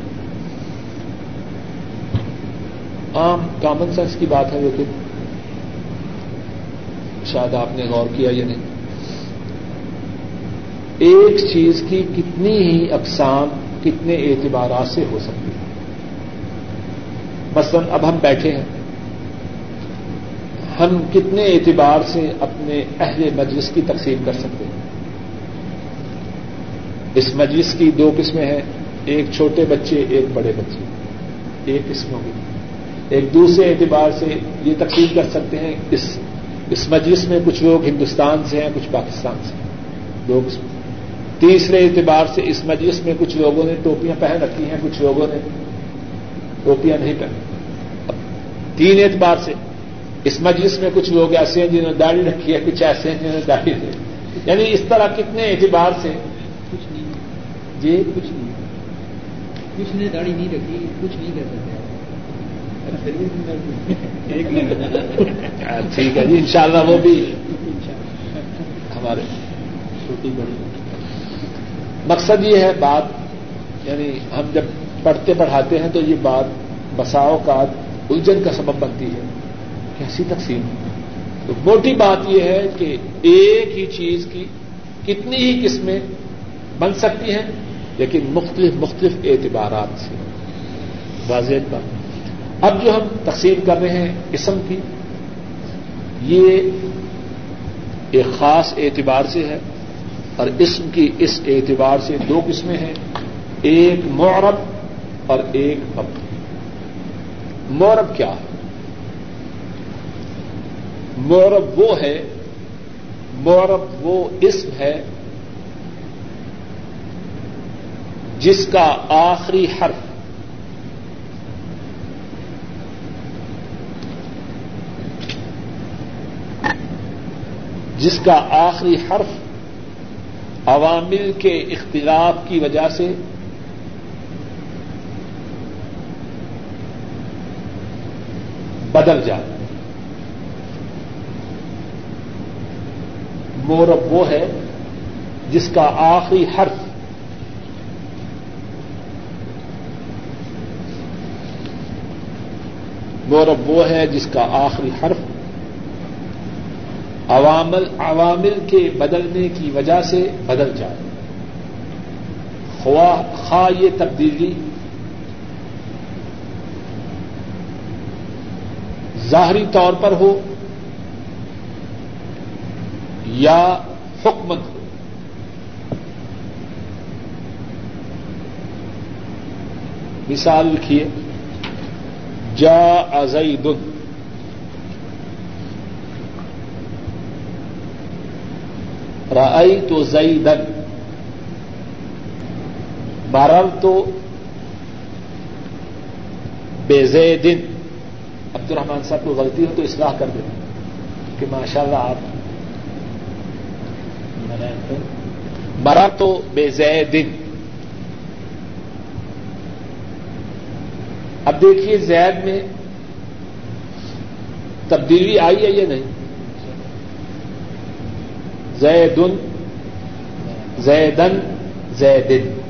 عام کامن سینس کی بات ہے لیکن شاید آپ نے غور کیا یا نہیں۔ ایک چیز کی کتنی ہی اقسام کتنے اعتبارات سے ہو سکتی ہے۔ مثلاً اب ہم بیٹھے ہیں۔ ہم کتنے اعتبار سے اپنے اہل مجلس کی تقسیم کر سکتے ہیں۔ اس مجلس کی دو قسمیں ہیں، ایک چھوٹے بچے، ایک بڑے بچے۔ ایک قسم ہوگی ایک دوسرے اعتبار سے یہ تقسیم کر سکتے ہیں اس اس مجلس میں کچھ لوگ ہندوستان سے ہیں کچھ پاکستان سے دو قسم تیسرے اعتبار سے اس مجلس میں کچھ لوگوں نے ٹوپیاں پہن رکھی ہیں کچھ لوگوں نے ٹوپیاں نہیں پہنی۔ تین اعتبار سے اس مجلس میں کچھ لوگ ایسے ہیں جنہوں نے داڑھی رکھی ہے کچھ ایسے ہیں جنہوں نے داڑھی نہیں یعنی اس طرح کتنے اعتبار سے؟ کچھ نہیں۔ جی؟ کچھ نہیں۔ کچھ نے داڑھی نہیں رکھی کچھ نہیں کر سکتے۔ ہاں، ٹھیک ہے جی انشاءاللہ وہ بھی ہمارے چھوٹی بڑی مقصد یہ ہے بات یعنی ہم جب پڑھتے پڑھاتے ہیں تو یہ بات بساؤ کا الجھن کا سبب بنتی ہے کیسی تقسیم تو موٹی بات یہ ہے کہ ایک ہی چیز کی کتنی ہی قسمیں بن سکتی ہیں، لیکن مختلف مختلف اعتبارات سے۔ واضح بات۔ اب جو ہم تقسیم کر رہے ہیں اسم کی، یہ ایک خاص اعتبار سے ہے اور اسم کی اس اعتبار سے دو قسمیں ہیں، ایک معرب اور ایک مبنی مورب کیا؟ ہے مورب وہ ہے مورب وہ اسم ہے جس کا آخری حرف جس کا آخری حرف عوامل کے اختلاف کی وجہ سے بدل جائے۔ مورب وہ ہے جس کا آخری حرف مورب وہ ہے جس کا آخری حرف عوامل عوامل کے بدلنے کی وجہ سے بدل جائے۔ خواہ خواہ یہ تبدیلی ظاہری طور پر ہو یا حکمت ہو۔ مثال لکھیے جا ازئی دن رائی تو زیدن مرر تو بے دن عبد الرحمان صاحب کو غلطی ہو تو اصلاح کر دیں. کہ ماشاء اللہ آپ مرا تو بے دن اب دیکھیے زید میں تبدیلی آئی ہے یا نہیں؟ زیدن زیدن زیدن.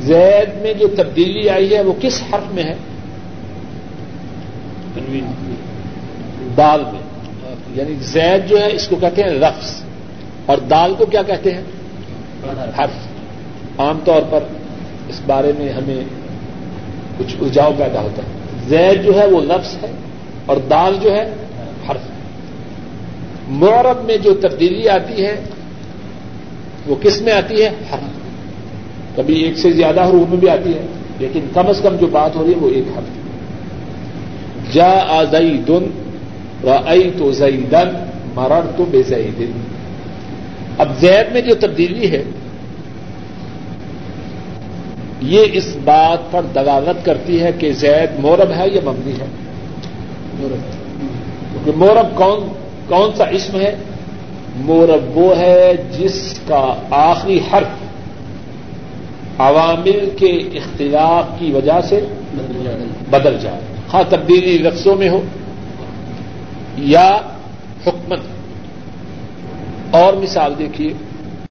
زید میں جو تبدیلی آئی ہے وہ کس حرف میں ہے؟ دال میں. یعنی زید جو ہے اس کو کہتے ہیں لفظ اور دال کو کیا کہتے ہیں؟ حرف. عام طور پر اس بارے میں ہمیں کچھ الجھاؤ پیدا ہوتا ہے۔ زید جو ہے وہ لفظ ہے۔ اور دال جو ہے، حرف۔ مورب میں جو تبدیلی آتی ہے، وہ کس میں آتی ہے؟ حرف۔ کبھی ایک سے زیادہ حروف میں بھی آتی ہے، لیکن کم از کم جو بات ہو رہی ہے، وہ ایک حرف۔ جا آئی دن ری تو زئی دن مرر تو بے زئی دن اب زید میں جو تبدیلی ہے، یہ اس بات پر دلالت کرتی ہے کہ زید مورب ہے یا مبنی ہے۔ کیونکہ مورب کون کون سا اسم ہے؟ مورب وہ ہے جس کا آخری حرف عوامل کے اختلاف کی وجہ سے بدل جائے۔ ہاں تبدیلی لفظوں میں ہو یا حکمت۔ اور مثال دیکھیے۔